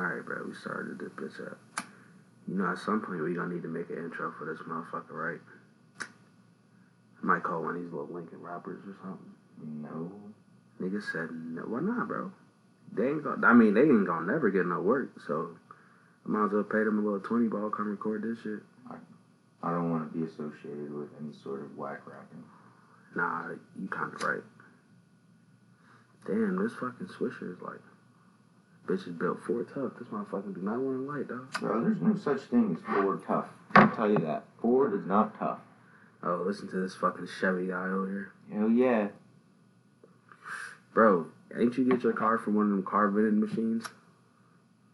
Alright, bro, we started this bitch up. You know, at some point we gonna need to make an intro for this motherfucker, right? I might call one of these little Lincoln rappers or something. No. Nigga said no. Why not, bro? They ain't gonna. I mean, they ain't gonna never get no work. So I might as well pay them a little twenty ball. Come record this shit. I don't want to be associated with any sort of whack rapping. Nah, you kind of right. Damn, this fucking Swisher is like, bitch is built Ford tough. This motherfucker do not want to light, dog. Bro, there's no such thing as Ford tough. I'll tell you that. Ford is not tough. Oh, listen to this fucking Chevy guy over here, Hell yeah. bro. Ain't you get your car from one of them car vending machines?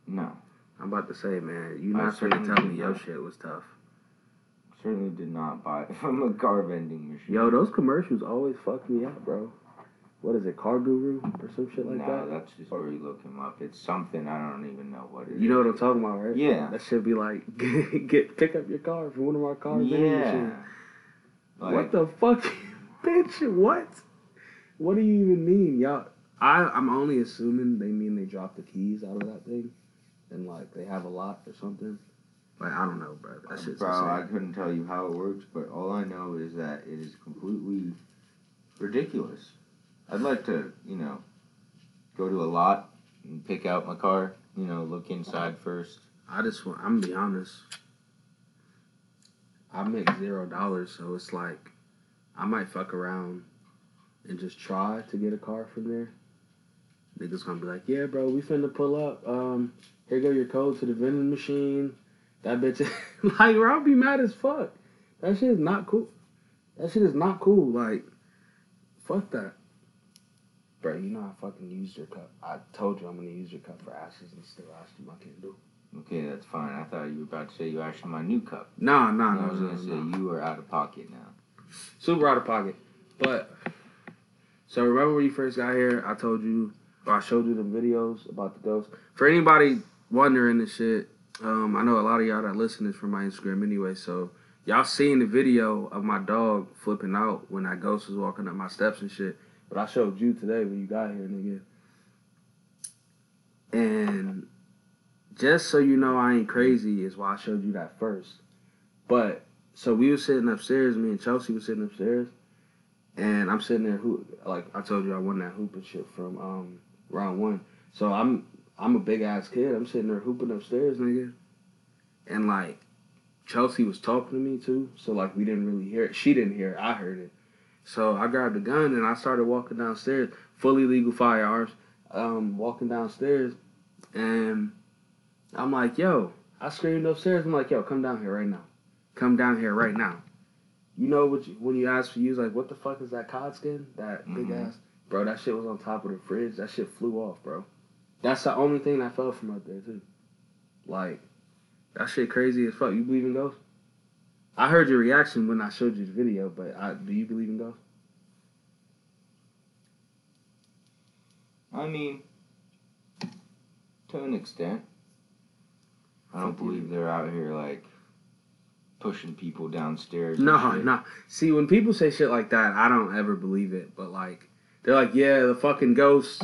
No. I'm about to say, man, you not finna certainly tell me your shit was tough. Certainly did not buy it from a car vending machine. Yo, those commercials always fuck me up, bro. What is it, Car Guru or some shit like no, that? that's just where you look him up. It's something I don't even know what it is. You know what I'm talking about, right? Yeah. That should be like, get, get pick up your car from one of our car vending Yeah. Like, what the fuck, bitch? What? What do you even mean, y'all? I I'm only assuming they mean they dropped the keys out of that thing, and like they have a lot or something. Like I don't know, bro. That shit's Bro, I couldn't tell you how it works, but all I know is that it is completely ridiculous. I'd like to, you know, go to a lot and pick out my car, you know, look inside first. I just want. I'm gonna be honest. I make zero dollars, so it's like I might fuck around and just try to get a car from there. Niggas gonna be like, "Yeah, bro, we finna pull up. Um, here go your code to the vending machine." That bitch, like, bro, I'll be mad as fuck. That shit is not cool. That shit is not cool. Like, fuck that. Bro, you know I fucking used your cup. I told you I'm gonna use your cup for ashes and still you I can't do. Okay, that's fine. I thought you were about to say you asked for my new cup. Nah, nah, And I no, was no, gonna say no. you are out of pocket now. Super out of pocket. But so remember when you first got here, I told you or I showed you the videos about the ghost. For anybody wondering this shit, um, I know a lot of y'all that listen is from my Instagram anyway, so y'all seen the video of my dog flipping out when that ghost was walking up my steps and shit. But I showed you today when you got here, nigga. And just so you know I ain't crazy is why I showed you that first. But so we was sitting upstairs, me and Chelsea was sitting upstairs, and I'm sitting there who like I told you I won that hoop and shit from um round one. So I'm I'm a big ass kid. I'm sitting there hooping upstairs, nigga. And like Chelsea was talking to me too, so like we didn't really hear it. She didn't hear it, I heard it. So I grabbed a gun and I started walking downstairs, fully legal firearms, um, walking downstairs, and I'm like, yo, I screamed upstairs. I'm like, yo, come down here right now. Come down here right now. You know what? You, when you asked for you, like, what the fuck is that cod skin? That big Mhm. ass, bro. That shit was on top of the fridge. That shit flew off, bro. That's the only thing that fell from up there too. Like, that shit crazy as fuck. You believe in ghosts? I heard your reaction when I showed you the video, but I, do you believe in ghosts? I mean, to an extent. I don't believe they're out here like pushing people downstairs. No, no. See, when people say shit like that, I don't ever believe it. But like, they're like, yeah, the fucking ghost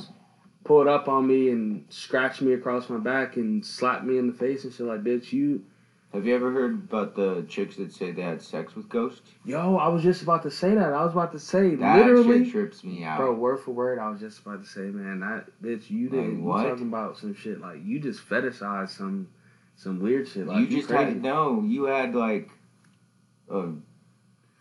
pulled up on me and scratched me across my back and slapped me in the face and shit. Like, bitch, you. Have you ever heard about the chicks that say they had sex with ghosts? Yo, I was just about to say that. I was about to say, That literally. shit trips me out. Bro, word for word, I was just about to say, man, that bitch, you didn't. what? You talking about some shit like you just fetishized some, some weird shit. Like you just crazy. had no. You had like a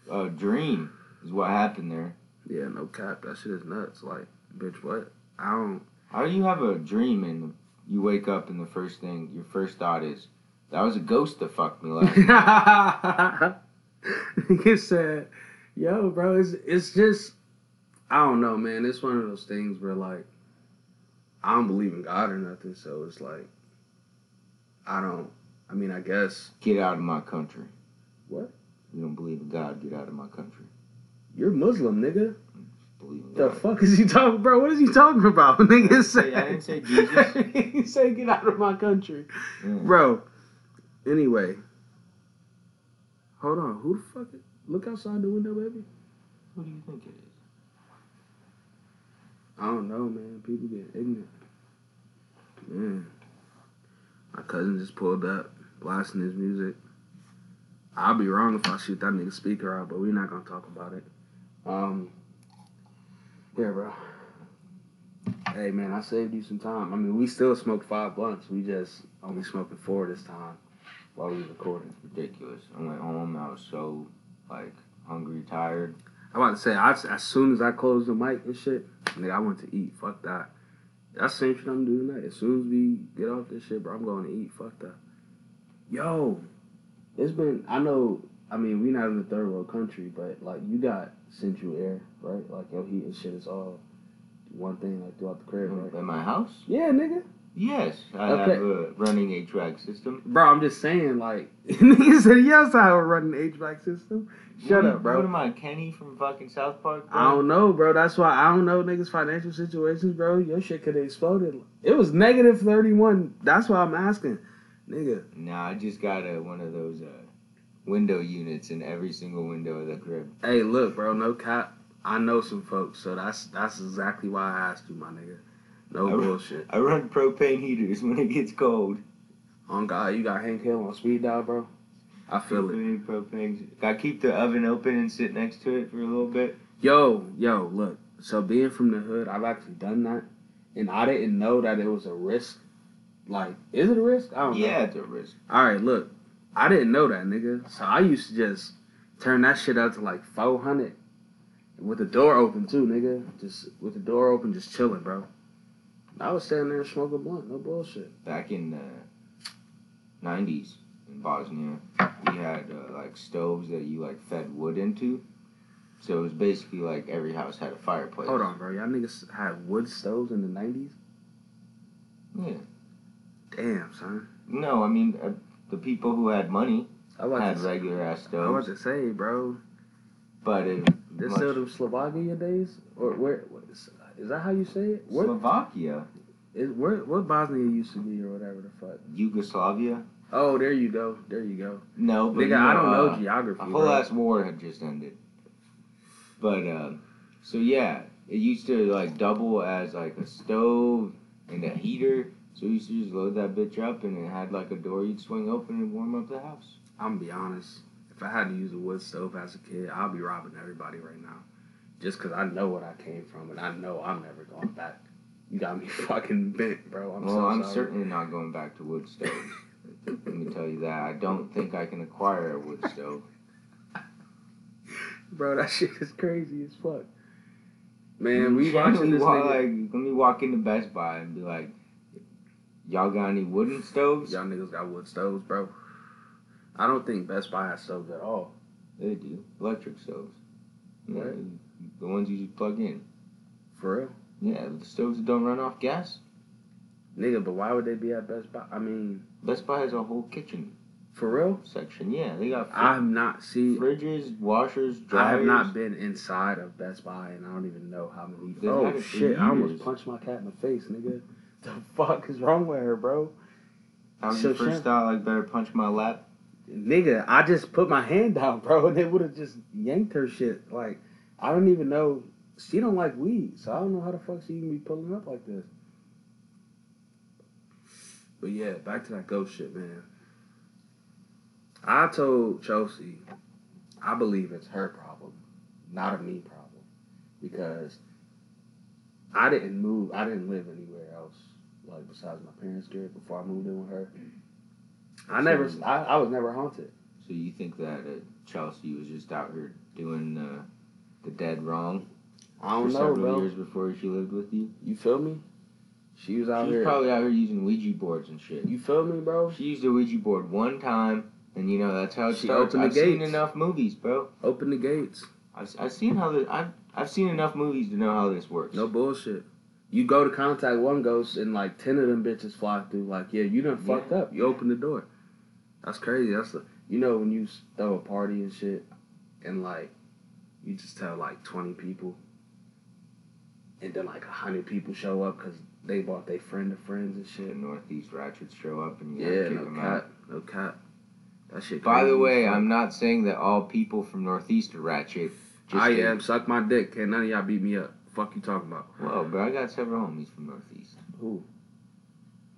a dream is what happened there. Yeah, no cap. That shit is nuts. Like, bitch, what? I don't. How do you have a dream and you wake up and the first thing your first thought is that was a ghost that fucked me last night. he said, "Yo, bro, it's it's just I don't know, man. It's one of those things where like I don't believe in God or nothing, so it's like I don't. I mean, I guess Get out of my country. What? You don't believe in God? Get out of my country. you're Muslim, nigga. Mm, believe The God. fuck is he talking, bro? What is he talking about, nigga? didn't say- I didn't say Jesus. he said, "Get out of my country." Yeah. Bro, anyway. Hold on. Who the fuck? Is, look outside the window, baby. Who do you think it is? I don't know, man. People get ignorant. Man. My cousin just pulled up, blasting his music. I'll be wrong if I shoot that nigga speaker out, but we're not gonna talk about it. Um, yeah, bro. Hey man, I saved you some time. I mean, we still smoked five blunts. We just only smoking four this time while we was recording. Ridiculous. I went home. I was so like hungry, tired. I'm about to say, I, as soon as I closed the mic and shit, nigga, I went to eat. Fuck that. That's the same shit I'm doing tonight. As soon as we get off this shit, bro, I'm going to eat. Fuck that. Yo, it's been, I know, I mean, we not in the third world country, but like, you got central air, right? Like, your heat and shit is all one thing, like, throughout the crib, right? In my house? Yeah, nigga. Yes, I Okay. have a running HVAC system. Bro, I'm just saying, like, nigga said, yes, I have a running HVAC system. Shut What- up, bro. What am I, Kenny from fucking South Park? bro? I don't know, bro. That's why I don't know niggas' financial situations, bro. Your shit could have exploded. It was negative 31. That's why I'm asking. Nigga. Nah, I just got a, one of those uh, window units in every single window of the crib. Hey, look, bro, no cap. I know some folks, so that's that's exactly why I asked you, my nigga. No I- bullshit. I run propane heaters when it gets cold. Oh, on God, you got Hank Hill on speed dial, bro. I feel it. Propane, propane. Got to keep the oven open and sit next to it for a little bit. Yo, yo, look. So being from the hood, I've actually done that, and I didn't know that it was a risk. Like, is it a risk? I don't know. Yeah, it's a risk. All right, look, I didn't know that, nigga. So I used to just turn that shit up to like 400 with the door open too, nigga. Just with the door open, just chilling, bro. I was standing there smoking blunt, no bullshit. Back in the 90s in Bosnia, we had uh, like stoves that you like fed wood into. So it was basically like every house had a fireplace. Hold on, bro. Y'all niggas had wood stoves in the 90s? Yeah. Damn, son. No, I mean uh, the people who had money had regular ass stoves. I was to say, bro. but it This much- still them Slovakia days? Or where? Is, that how you say it? Slovakia, is, where, what Bosnia used to be or whatever the fuck? Yugoslavia. Oh, there you go. There you go. No, but Nigga, you I don't know uh, geography. A whole bro. ass war had just ended. But uh, so yeah, it used to like double as like a stove and a heater. So you used to just load that bitch up, and it had like a door you'd swing open and warm up the house. I'm gonna be honest. If I had to use a wood stove as a kid, I'll be robbing everybody right now. Just because I know what I came from and I know I'm never going back. You got me fucking bent, bro. I'm well, so I'm sorry. certainly not going back to wood stove. Let me tell you that. I don't think I can acquire a wood stove. Bro, that shit is crazy as fuck. Man, we watching this walk, like, let me walk into Best Buy and be like, "Y'all got any wooden stoves?" Y'all niggas got wood stoves, bro. I don't think Best Buy has stoves at all. They do electric stoves. Yeah, Right. The ones you just plug in. For real? Yeah, the stoves that don't run off gas. Nigga, but why would they be at Best Buy? I mean, Best Buy has a whole kitchen for real? section. Yeah, they got fr- I have not seen. fridges, washers, dryers. I have not been inside of Best Buy, and I don't even know how many. They've oh shit! I almost punched my cat in the face, nigga. The fuck is wrong with her, bro? That was So first thought. Like, better punch my lap. Nigga, I just put my hand down, bro, and it would have just yanked her shit. Like, I don't even know. She don't like weed, so I don't know how the fuck she even be pulling up like this. But yeah, back to that ghost shit, man. I told Chelsea, I believe it's her problem, not a me problem, because I didn't move. I didn't live anywhere else, like besides my parents' crib before I moved in with her. I never. I, I was never haunted. So you think that uh, Chelsea was just out here doing uh, the dead wrong I don't know, several bro. years before she lived with you? You feel me? She was out She's here. probably out here using Ouija boards and shit. you feel me, bro? She used a Ouija board one time, and you know that's how it She starts. opened the I've seen enough movies, bro. Open the gates. I've, I've seen how the I've I've seen enough movies to know how this works. No bullshit. You go to contact one ghost and like ten of them bitches fly through. Like, yeah, you done Yeah. fucked up. You open the door. That's crazy. That's the you know when you throw a party and shit, and like you just tell like twenty people, and then like hundred people show up because they bought their friend of friends and The shit. Northeast Ratchets show up and you Yeah, kick no them out. cap, no cap. That shit. By the way. I'm not saying that all people from Northeast are ratchet. Just I am. Suck my dick. Can't none of y'all beat me up. Fuck you talking about? Whoa, bro, I got several homies from Northeast. Who?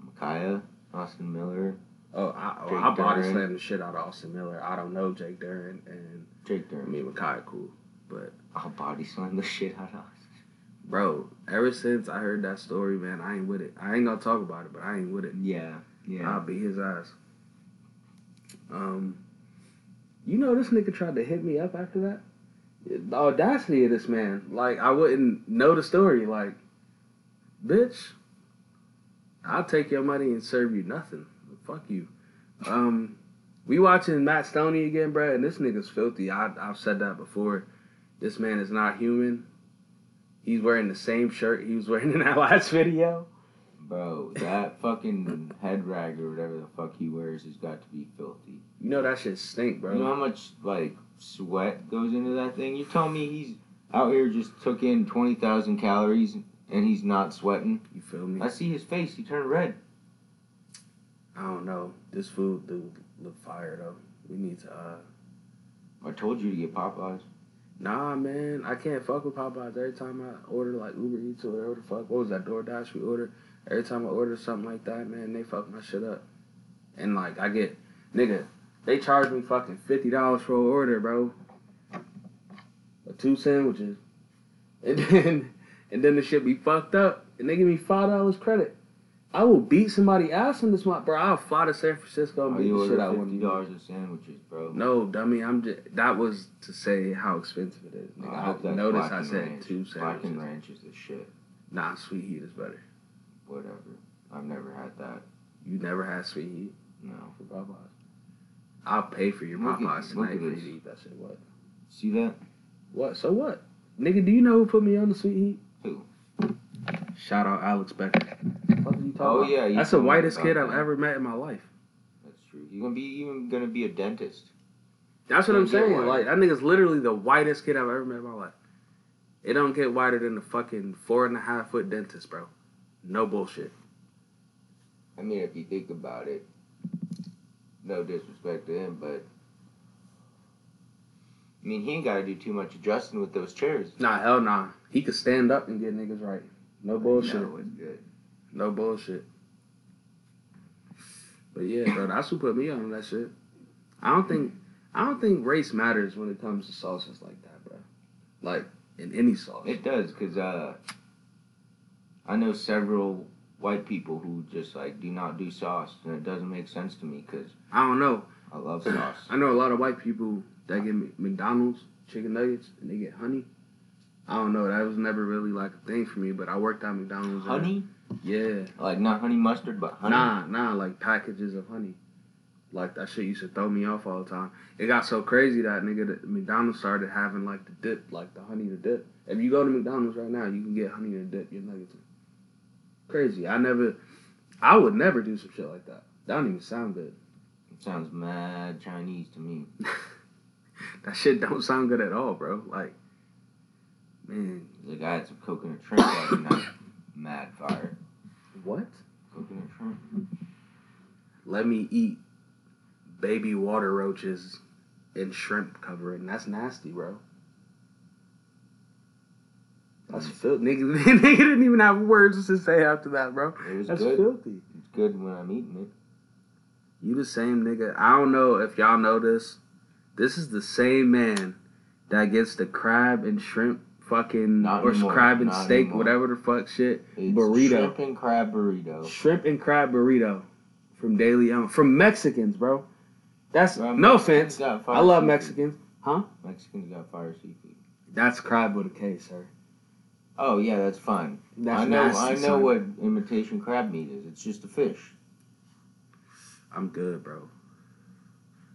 Micaiah, Austin Miller, Oh, I, oh, Jake I body slammed the shit out of Austin Miller. I don't know Jake Duran, and Jake I Durham. mean Makai cool, but I'll body slam the shit out of Austin. bro, ever since I heard that story, man, I ain't with it. I ain't gonna talk about it, but I ain't with it. Yeah, yeah. I'll beat his ass. Um, you know this nigga tried to hit me up after that. The audacity of this man, like I wouldn't know the story. Like, bitch, I'll take your money and serve you nothing. Fuck you. Um, we watching Matt Stonie again, bro, and this nigga's filthy. I, I've said that before. This man is not human. He's wearing the same shirt he was wearing in that last video. Bro, that fucking head rag or whatever the fuck he wears has got to be filthy. You know that shit stink, bro. You know how much like sweat goes into that thing? You tell me he's out here just took in twenty thousand calories and he's not sweating? You feel me? I see his face. He turned red. I don't know. This food do look fire though. We need to. uh I told you to get Popeyes. Nah, man, I can't fuck with Popeyes every time I order like Uber Eats or whatever the fuck. What was that DoorDash we ordered? Every time I order something like that, man, they fuck my shit up. And like I get, nigga, they charge me fucking fifty dollars for an order, bro. Or two sandwiches, and then and then the shit be fucked up, and they give me five dollars credit. I will beat somebody ass on this month, bro. I'll fly to San Francisco and beat you the shit out of fifty dollars of sandwiches, bro. No, dummy. I'm just. That was to say how expensive it is. Nigga, I I, hope that's noticed Black I said Ranch. two Black and sandwiches. Ranch is the shit. Nah, sweet heat is better. Whatever. I've never had that. You never had sweet heat No. for Popeyes. I'll pay for your Look at- Popeyes look tonight at for you to eat that shit. What? See that? What? So what? Nigga, do you know who put me on the sweet heat? Who? Shout out Alex Becker. What are you talking Oh, about? yeah, you That's the whitest about kid I've ever met in my life. That's true. You're gonna be even gonna be a dentist. That's what I'm saying. white. Like that nigga's literally the whitest kid I've ever met in my life. It don't get whiter than the fucking four and a half foot dentist, bro. No bullshit. I mean, if you think about it, no disrespect to him, but I mean, he ain't got to do too much adjusting with those chairs. Nah, hell nah. He could stand up and get niggas right. No bullshit. No, it's good. No bullshit. But yeah, bro, that's who put me on that shit. I don't think I don't think race matters when it comes to sauces like that, bro. Like in any sauce. It does, cause uh, I know several white people who just like do not do sauce, and it doesn't make sense to me, cause I don't know. I love sauce. I know a lot of white people that get McDonald's chicken nuggets and they get honey. I don't know. That was never really like a thing for me. But I worked at McDonald's. and- honey, yeah. like not honey mustard, but honey. Nah, nah, like packages of honey. Like that shit used to throw me off all the time. It got so crazy that nigga that McDonald's started having like the dip, like the honey to dip. If you go to McDonald's right now, you can get honey to dip your nuggets in. Crazy. I never I would never do some shit like that. That don't even sound good. It sounds mad Chinese to me. That shit don't sound good at all, bro. Like man, Like I had some coconut shrimp the other night. Mad fire. what? Coconut shrimp. Let me eat baby water roaches and shrimp covering. That's nasty, bro. That's mm. filthy. Nigga, nigga didn't even have words to say after that, bro. It was That's good. filthy. It's good when I'm eating it. You the same nigga. I don't know if y'all know this. This is the same man that gets the crab and shrimp fucking Not or anymore. crab and Not steak, anymore. whatever the fuck shit. It's Burrito. Shrimp and crab burrito. Shrimp and crab burrito from Daily Young. From Mexicans, bro. That's Bro, no Mexicans offense. I love seafood. Mexicans. Huh? Mexicans got fire seafood. That's crab with a K, sir. Oh yeah, that's fine. That's I know. nasty, I know son. what imitation crab meat is. It's just a fish. I'm good, bro.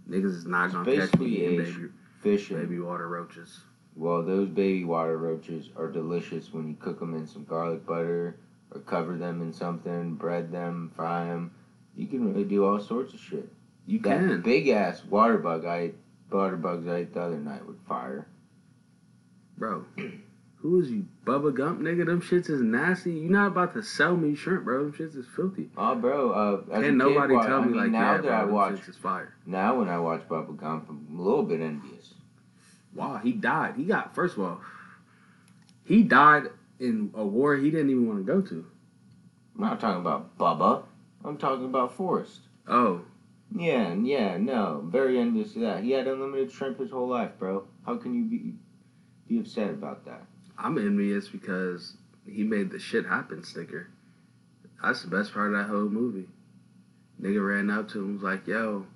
Niggas is not It's gonna catch me in baby, Fish and baby water roaches. Well, those baby water roaches are delicious when you cook them in some garlic butter or cover them in something, bread them, fry them. You can really do all sorts of shit. You That can. big ass water bug I ate, water bugs I ate the other night with fire. Bro, who is you? Bubba Gump, nigga? Them shits is nasty. You not about to sell me shrimp, bro. Them shits is filthy. Oh, bro. Uh, Can't kid, nobody wa- tell I me mean, like now that, that. I watch is fire. now when I watch Bubba Gump, I'm a little bit envious. Wow, he died. He got, first of all, he died in a war he didn't even want to go to. I'm not talking about Bubba. I'm talking about Forrest. Oh, Yeah, yeah, no. Very envious of that. He had unlimited shrimp his whole life, bro. How can you be be upset about that? I'm envious because he made the shit happen sticker. That's the best part of that whole movie. Nigga ran up to him was like, "Yo,"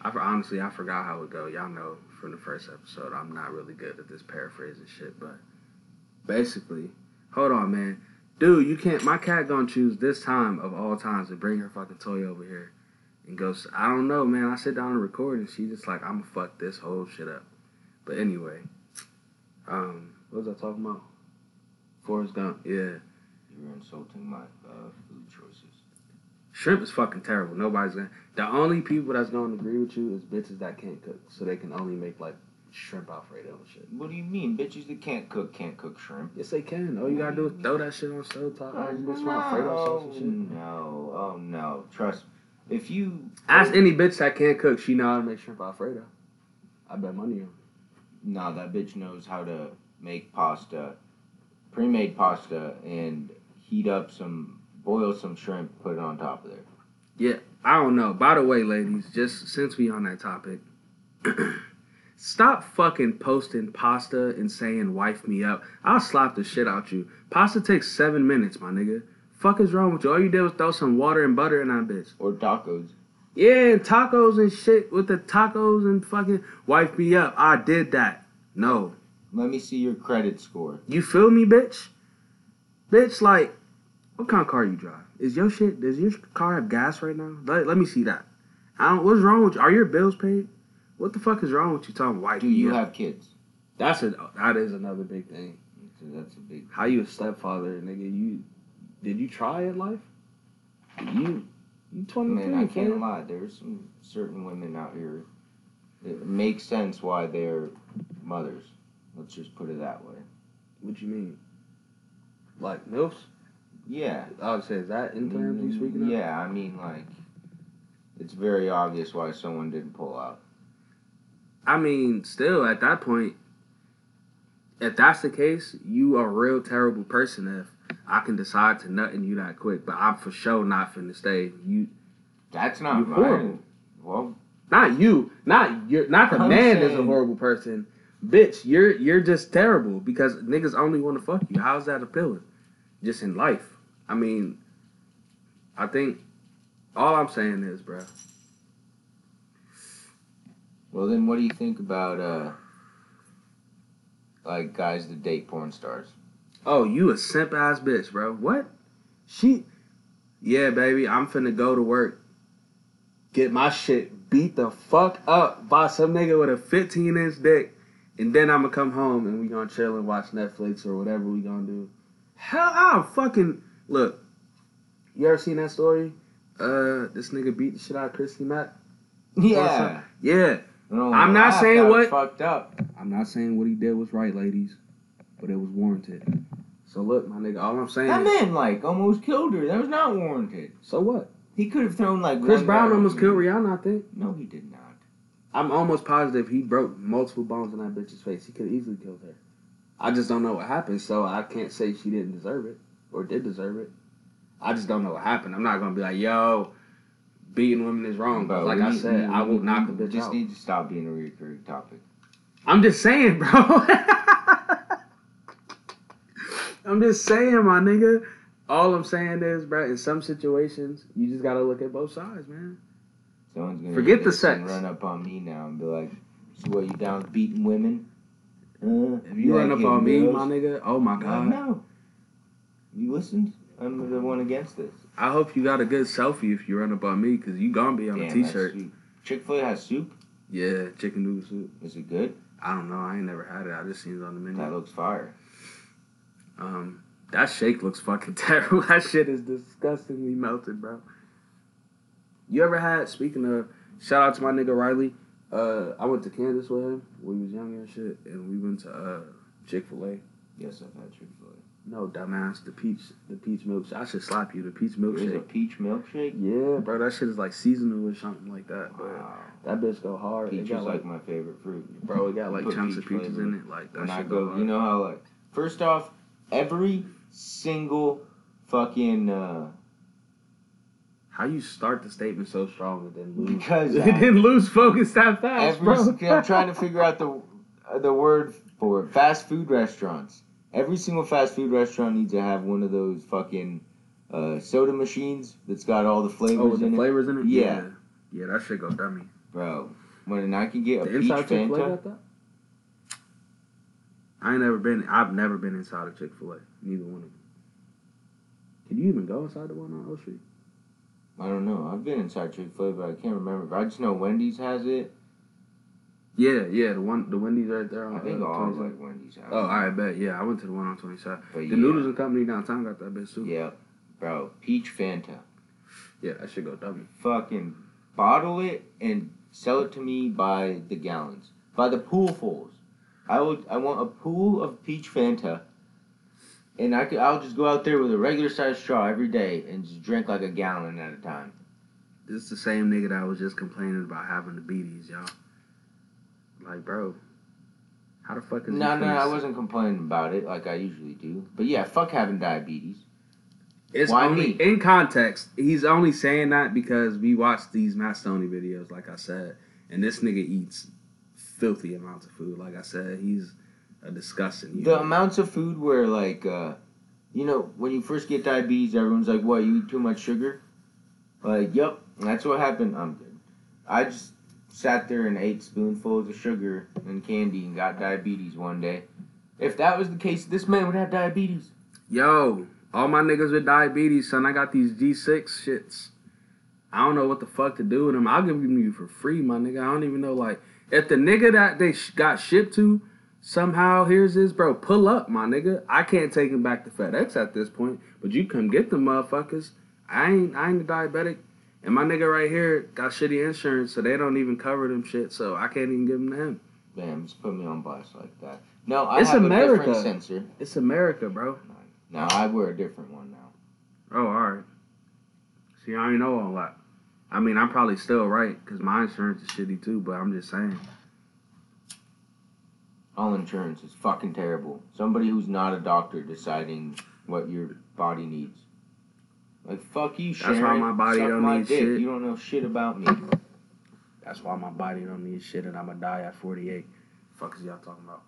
I for- honestly I forgot how it go. Y'all know from the first episode. I'm not really good at this paraphrasing shit, but basically, hold on, man, dude, you can't. My cat gonna choose this time of all times to bring her fucking toy over here and goes, I don't know, man. I sit down and record, and she just like, I'm gonna fuck this whole shit up. But anyway, um, what was I talking about? Forrest Gump, yeah. You're insulting my uh, food choices. Shrimp is fucking terrible. Nobody's gonna. The only people that's gonna agree with you is bitches that can't cook, so they can only make like shrimp alfredo and shit. What do you mean? Bitches that can't cook can't cook shrimp. Yes, they can. All you gotta do is throw that shit on stove top. You bitch alfredo sauce no, oh no. Trust me. if you Ask any bitch that can't cook. She know how to make shrimp alfredo. I bet money on. Nah, that bitch knows how to make pasta, pre-made pasta, and heat up some, boil some shrimp, put it on top of there. Yeah, I don't know. By the way, ladies, just since we on that topic, stop fucking posting pasta and saying "wife me up." I'll slap the shit out you. Pasta takes seven minutes, my nigga. Fuck is wrong with you? All you did was throw some water and butter in that bitch. Or tacos. Yeah, and tacos and shit with the tacos and fucking wife me up. I did that. No. Let me see your credit score. You feel me, bitch? Bitch, like, what kind of car you drive? Is your shit, does your car have gas right now? Let, let me see that. I don't, what's wrong with you? Are your bills paid? What the fuck is wrong with you talking wife Do you have kids? That's a, that is another big thing. That's a big. How you a stepfather, nigga? You, did you try in life? You, you 23, Man, I can't fam. lie. There's some certain women out here. It makes sense why they're mothers. Let's just put it that way. What you mean? Like MILFs? Yeah. I would say, is that in terms mm, you speaking of? Yeah, I mean, like, it's very obvious why someone didn't pull out. I mean, still at that point, if that's the case, you are a real terrible person if I can decide to nut in you that quick. But I'm for sure not finna stay. You That's not You horrible. Well, not you, not you not the I'm man is a horrible person. Bitch, you're you're just terrible because niggas only want to fuck you. How's that appealing? Just in life. I mean, I think all I'm saying is, bro. well, then what do you think about uh, like guys that date porn stars? Oh, you a simp ass bitch, bro. What? She Yeah, baby, I'm finna go to work. Get my shit beat the fuck up by some nigga with a 15 inch dick. And then I'ma come home and we gonna chill and watch Netflix or whatever we gonna do. Hell, I'll fucking look. You ever seen that story? Uh, this nigga beat the shit out of Christy Mack. Yeah. Yeah, No, I'm not saying what- fucked up. I'm not saying what he did was right, ladies, but it was warranted. So look, my nigga, all I'm saying. That man like almost killed her. That was not warranted. So what? He could have thrown like Chris Brown almost killed Rihanna, I think. No, he did not. I'm almost positive he broke multiple bones in that bitch's face. He could easily killed her. I just don't know what happened, so I can't say she didn't deserve it or did deserve it. I just don't know what happened. I'm not gonna be like, yo, beating women is wrong. Bro, like I need- said, I will knock the bitch Just out. need to stop being a recurring topic. I'm just saying, bro. I'm just saying, my nigga. All I'm saying is, bro, in some situations, you just gotta look at both sides, man. Someone's gonna Forget the sex. run up on me now and be like, "So what? You down with beating women? Uh, If you run like up on me, girls?" my nigga, oh my No, god. no. You listened. I'm the one against this. I hope you got a good selfie if you run up on me, cause you gonna be on a Damn, t-shirt. Chick Fil A has soup. Yeah, chicken noodle soup. Is it good? I don't know. I ain't never had it. I just seen it on the menu. That looks fire. Um, that shake looks fucking terrible. That shit is disgustingly melted, bro. You ever had? Speaking of, shout out to my nigga Riley. Uh, I went to Kansas with him when we was younger and shit, and we went to uh Chick Fil A. Yes, I've had Chick Fil A. No, dumbass, the peach, the peach milkshake. I should slap you. The peach There's a milkshake. peach milkshake. Yeah, bro, that shit is like seasonal or something like that. Bro. Wow. That bitch go hard. Peach is like like, my favorite fruit. bro, it got like chunks of peaches flavor. in it. Like that When I shit go, you know how like first off, every single fucking uh How you start the statement so strong and then lose? Because it didn't lose focus that fast, Every, bro. I'm trying to figure out the uh, the word for it. Fast food restaurants. Every single fast food restaurant needs to have one of those fucking uh, soda machines that's got all the flavors Oh, with the in it, flavors in it. Yeah. yeah, yeah that shit go dummy. bro. When I can get a The peach inside Chick Fil A Fanta. I ain't never been. I've never been inside a Chick Fil A. Neither one of them. Can you even go inside the one on O Street? I don't know. I've been inside Chick Fil A, but I can't remember. But I just know Wendy's has it. Yeah, yeah, the one, the Wendy's right there on. I think uh, all like Wendy's have. Oh. I bet. Yeah, I went to the one on Twenty The yeah, Noodles and Company downtown got that bitch too. Yeah, bro. Peach Fanta. yeah, that should go dummy. Fucking bottle it and sell it to me by the gallons, by the poolfuls. I would. I want a pool of peach Fanta, and I could. I'll just go out there with a regular sized straw every day and just drink like a gallon at a time. This is the same nigga that was just complaining about having the beaties, y'all. Like, bro, how the fuck is this? No, no, I wasn't complaining about it like I usually do. But yeah, fuck having diabetes. It's Why only me? in context. He's only saying that because we watched these Matt Stonie videos, like I said, and this nigga eats filthy amounts of food. Like I said, he's a disgusting. The human. amounts of food where like, uh, you know, when you first get diabetes, everyone's like, "What? You eat too much sugar?" Like, yep, that's what happened. I'm good. I just sat there and ate spoonfuls of sugar and candy and got diabetes one day. If that was the case, this man would have diabetes. Yo, all my niggas with diabetes, son. I got these G6 shits. I don't know what the fuck to do with them. I'll give them to you for free, my nigga. I don't even know, like, if the nigga that they sh- got shipped to somehow here's this, bro, pull up, my nigga. I can't take him back to FedEx at this point, but you come get them motherfuckers. I ain't, I ain't a diabetic. And my nigga right here got shitty insurance, so they don't even cover them shit, so I can't even give them to him. Bam, just put me on blast like that. No, I It's have a America. different sensor. It's America, bro. Now I wear a different one now. Oh, all right. See, I ain't know all that. I mean, I'm probably still right because my insurance is shitty too. But I'm just saying. All insurance is fucking terrible. Somebody who's not a doctor deciding what your body needs. Like fuck you, Sharon. That's why my body Suck don't my need dick. shit. You don't know shit about me. That's why my body don't need shit, and I'ma die at 48. Fuck is y'all talking about,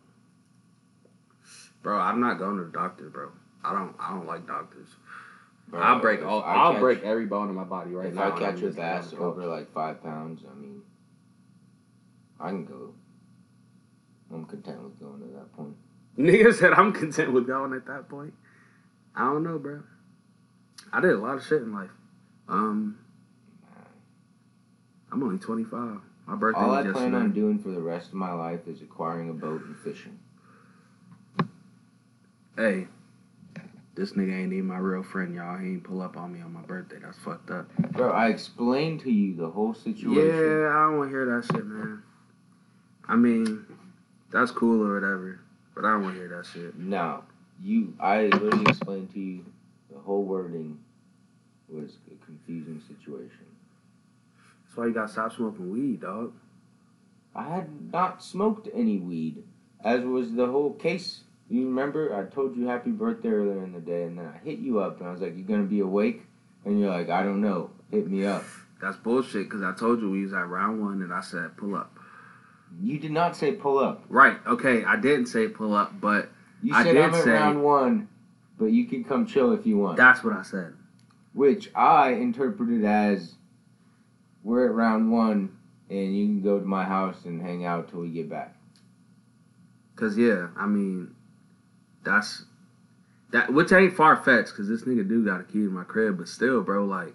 bro? I'm not going to the doctor, bro. I don't. I don't like doctors. Bro, I'll break all. I I'll catch- break every bone in my body right if now. If I catch a bass over like five pounds, I mean, I can go. I'm content with going to that point. Nigga said I'm content with going at that point. I don't know, bro. I did a lot of shit in life. Um, I'm only 25. My birthday All I was plan yesterday. on doing for the rest of my life is acquiring a boat and fishing. Hey, this nigga ain't even my real friend, y'all. He ain't pull up on me on my birthday. That's fucked up. Bro, I explained to you the whole situation. Yeah, I don't want to hear that shit, man. I mean, that's cool or whatever, but I don't want to hear that shit. No, you. I literally explained to you the whole wording was a confusing situation. That's why you got to stop smoking weed, dog. I had not smoked any weed, as was the whole case. You remember? I told you happy birthday earlier in the day, and then I hit you up, and I was like, "You gonna be awake?" And you're like, "I don't know. Hit me up." That's bullshit, because I told you we was at round one and I said pull up. You did not say pull up. Right, okay, I didn't say pull up, but You I said did I'm at say- round one, but you can come chill if you want. that's what I said. Which I interpreted as we're at round one, and you can go to my house and hang out till we get back. Cause yeah, I mean, that's that which ain't far fetched. Cause this nigga do got a key to my crib, but still, bro, like,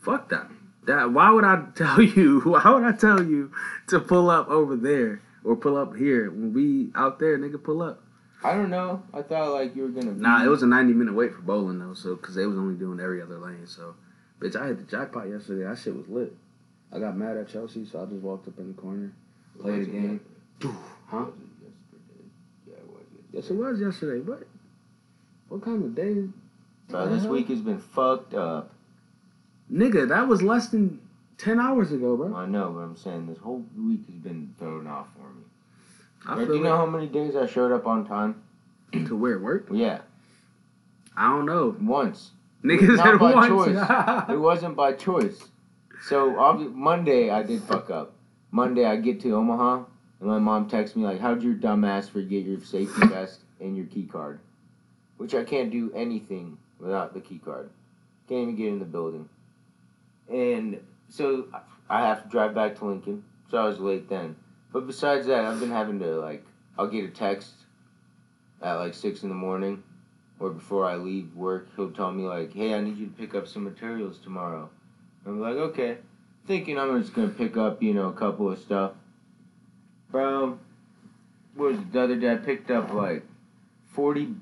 fuck that. That why would I tell you? Why would I tell you to pull up over there or pull up here when we out there, nigga? Pull up. I don't know. I thought like you were gonna. Nah, it was a ninety minute wait for bowling though, so cause they was only doing every other lane. So, bitch, I hit the jackpot yesterday. That shit was lit. I got mad at Chelsea, so I just walked up in the corner, played the game. Huh? Yeah, it was. Yes, it was yesterday. What? What kind of day? Bro, this Uh-huh. week has been fucked up. Nigga, that was less than 10 hours ago, bro. I know, but I'm saying this whole week has been thrown off for me. I do you know how many days I showed up on time? to where it worked? Yeah, I don't know. once. Niggas Not by one. choice. it wasn't by choice. So obvi- Monday I did fuck up. Monday I get to Omaha and my mom texts me like, "How'd your dumbass forget your safety vest and your key card?" Which I can't do anything without the key card. Can't even get in the building. And so I have to drive back to Lincoln. So I was late then. But besides that, I've been having to like, I'll get a text at like six in the morning or before I leave work, he'll tell me like, "Hey, I need you to pick up some materials tomorrow." I'm like, "Okay," thinking I'm just gonna pick up, you know, a couple of stuff. Bro, what was it, the other day? I picked up like forty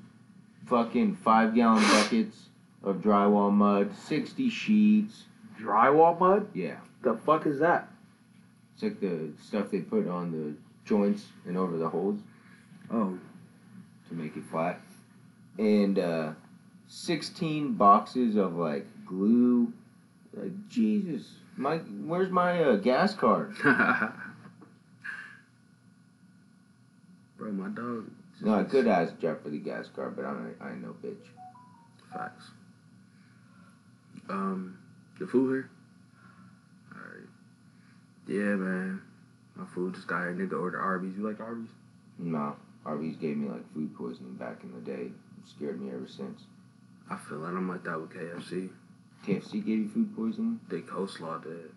fucking five gallon buckets of drywall mud, sixty sheets. Drywall mud? Yeah, The fuck is that? It's like the stuff they put on the joints and over the holes. Oh, to make it flat. And uh, 16 boxes of like glue. Like, Jesus. My, where's my uh, gas card? bro, my dog. No, I could ask Jeff for the gas card, but I, I ain't no bitch. Facts. Um, the food here. All right. Yeah, man. My food just got here. Nigga ordered Arby's. You like Arby's? No, Arby's gave me like food poisoning back in the day. It scared me ever since. I feel like I'm like that with KFC. KFC gave you food poisoning? They coleslaw did.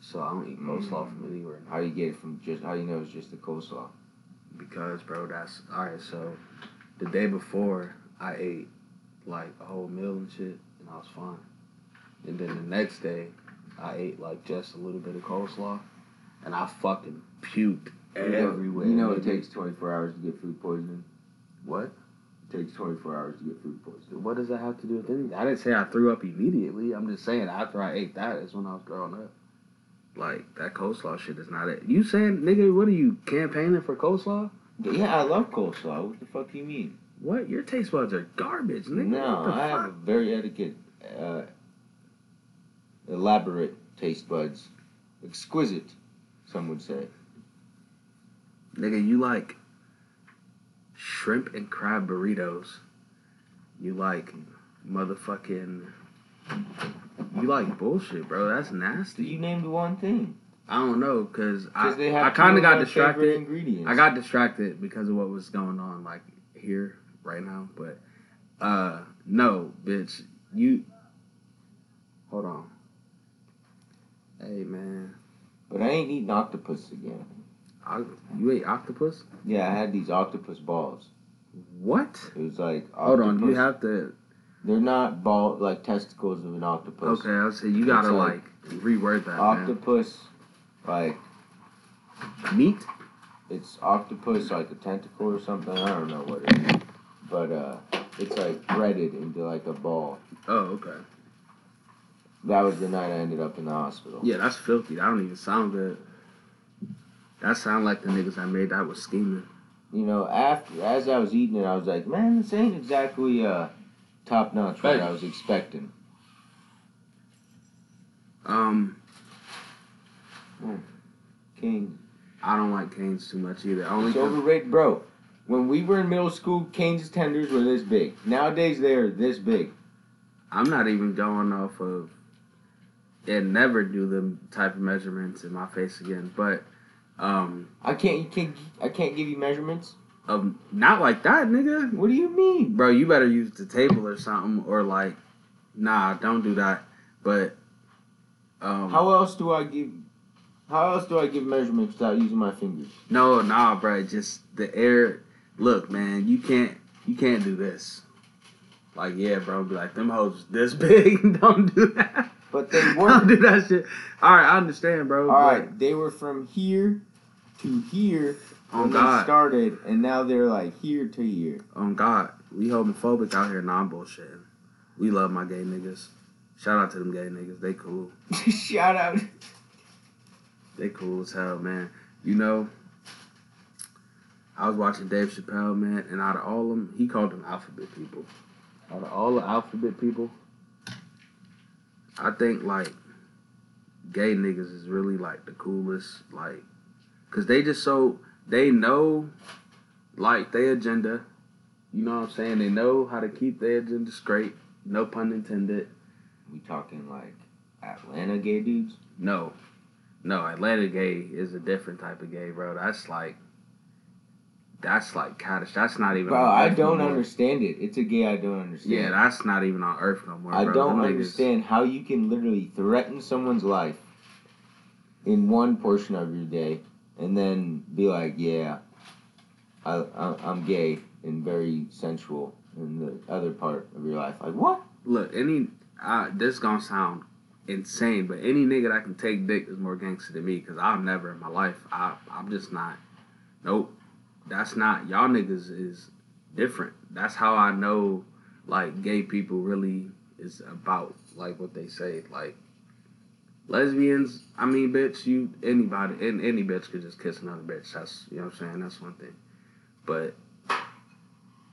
So I don't eat coleslaw mm. from anywhere now. How do you get it from just, how do you know it's just the coleslaw? Because, bro, that's alright. So the day before, I ate like a whole meal and shit, and I was fine. And then the next day, I ate like just a little bit of coleslaw, and I fucking puked everywhere. you know it takes 24 hours to get food poisoning? what? It takes 24 hours to get food poisoning. What does that have to do with anything? I didn't say I threw up immediately. I'm just saying after I ate that is when I was throwing up. Like that coleslaw shit is not it. You saying, nigga, what are you campaigning for coleslaw? Yeah, I love coleslaw. What the fuck do you mean? What? Your taste buds are garbage, nigga. No, what the I fuck? have a very etiquette, uh, elaborate taste buds. Exquisite, some would say. Nigga, you like shrimp and crab burritos. You like motherfucking. You like bullshit, bro. That's nasty. you named one thing. I don't know, cause I, Because they have I kind of got distracted. I got distracted because of what was going on, like here right now. But uh, no, bitch, you. Hold on. Hey man, but I ain't eating octopus again. I, you ate octopus? Yeah, I had these octopus balls. What? It was like octopus. Hold on, you have to. They're not ball like testicles of an octopus. Okay, I'll say you gotta like, like reword that. man. Octopus, like meat. it's octopus like a tentacle or something. I don't know what it is, but uh, it's like breaded into like a ball. Oh, okay. That was the night I ended up in the hospital. Yeah, that's filthy. That don't even sound good. That sound like the niggas I made that was scheming. You know, after as I was eating it, I was like, man, this ain't exactly uh, top notch what I was expecting. Um, King, I don't like Cane's too much either. Only it's overrated, bro. When we were in middle school, Cane's tenders were this big. Nowadays, they're this big. I'm not even going off of and never do them type of measurements in my face again. But um, I can't, you can't, I can't give you measurements. of not like that, nigga. What do you mean? Bro, you better use the table or something, or like, nah, don't do that. But um, How else do I give? How else do I give measurements without using my fingers? no, nah, bro, just the air. Look, man, you can't, you can't do this. Like, yeah, bro, be like them hoes this big. don't do that. But they weren't. do that shit. All right, I understand, bro. All but right, they were from here to here On when they God. started, and now they're like here to here. On God, we homophobic out here, non bullshitting. We love my gay niggas. Shout out to them gay niggas. They cool. Shout out. They cool as hell, man. You know, I was watching Dave Chappelle, man, and out of all of them, he called them alphabet people. Out of all the alphabet people, I think like gay niggas is really like the coolest, like, cause they just so they know like their agenda. You know what I'm saying? They know how to keep their agenda straight. No pun intended. We talking like Atlanta gay dudes? No, no. Atlanta gay is a different type of gay, bro. That's like, that's like catch. That's not even. Bro, on I no don't more. understand it. It's a gay I don't understand. Yeah, that's not even on Earth no more. I bro. don't Them niggas- understand how you can literally threaten someone's life in one portion of your day and then be like, yeah, I, I, I'm gay and very sensual in the other part of your life. Like, what? Look, any uh, this gonna sound insane, but any nigga that can take dick is more gangster than me because I'm never in my life. I I'm just not. Nope, that's not y'all niggas is different. That's how I know like gay people really is about like what they say like. Lesbians, I mean, bitch, you anybody, and any bitch could just kiss another bitch. That's you know what I'm saying. That's one thing, but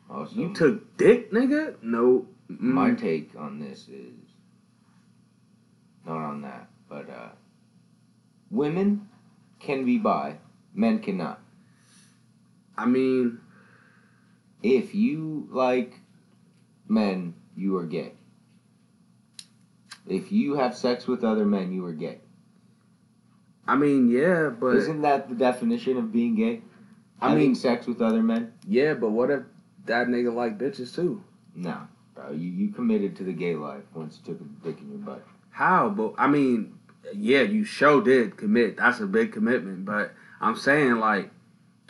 Also, you took dick, nigga. No, mm. my take on this is not on that, but uh, women can be bi, men cannot. I mean, If you like men, you are gay. If you have sex with other men, you are gay. I mean, yeah, but Isn't that the definition of being gay? I Having mean- sex with other men? yeah, but what if that nigga like bitches too? No, bro. You, you committed to the gay life once you took a dick in your butt. How? But I mean, yeah, you sure did commit. That's a big commitment. But I'm saying like,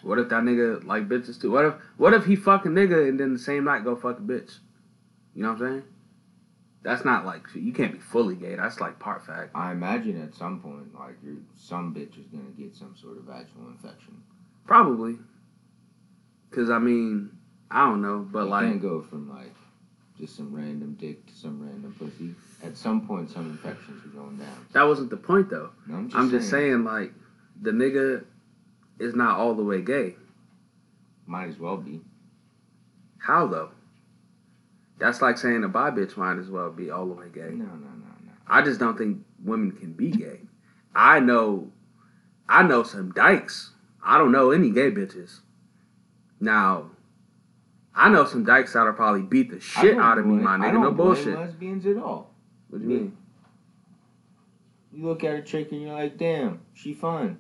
what if that nigga like bitches too? What if what if he fuck a nigga and then the same night go fuck a bitch? You know what I'm saying? That's not like you can't be fully gay. That's like part fact. I imagine at some point, like, you're, some bitch is gonna get some sort of vaginal infection. Probably. Cause I mean, I don't know, but you like can't go from like just some random dick to some random pussy. At some point, some infections are going down. that wasn't the point though. No, I'm just I'm saying, just saying like, the nigga is not all the way gay. Might as well be. How though? That's like saying a bi bitch might as well be all the way gay. no, no, no. No. I just don't think women can be gay. I know, I know some dykes. I don't know any gay bitches. Now, I know some dykes that'll probably beat the shit out of me, my nigga. No bullshit. lesbians at all. What do you mean? You look at a chick and you're like, damn, she fine.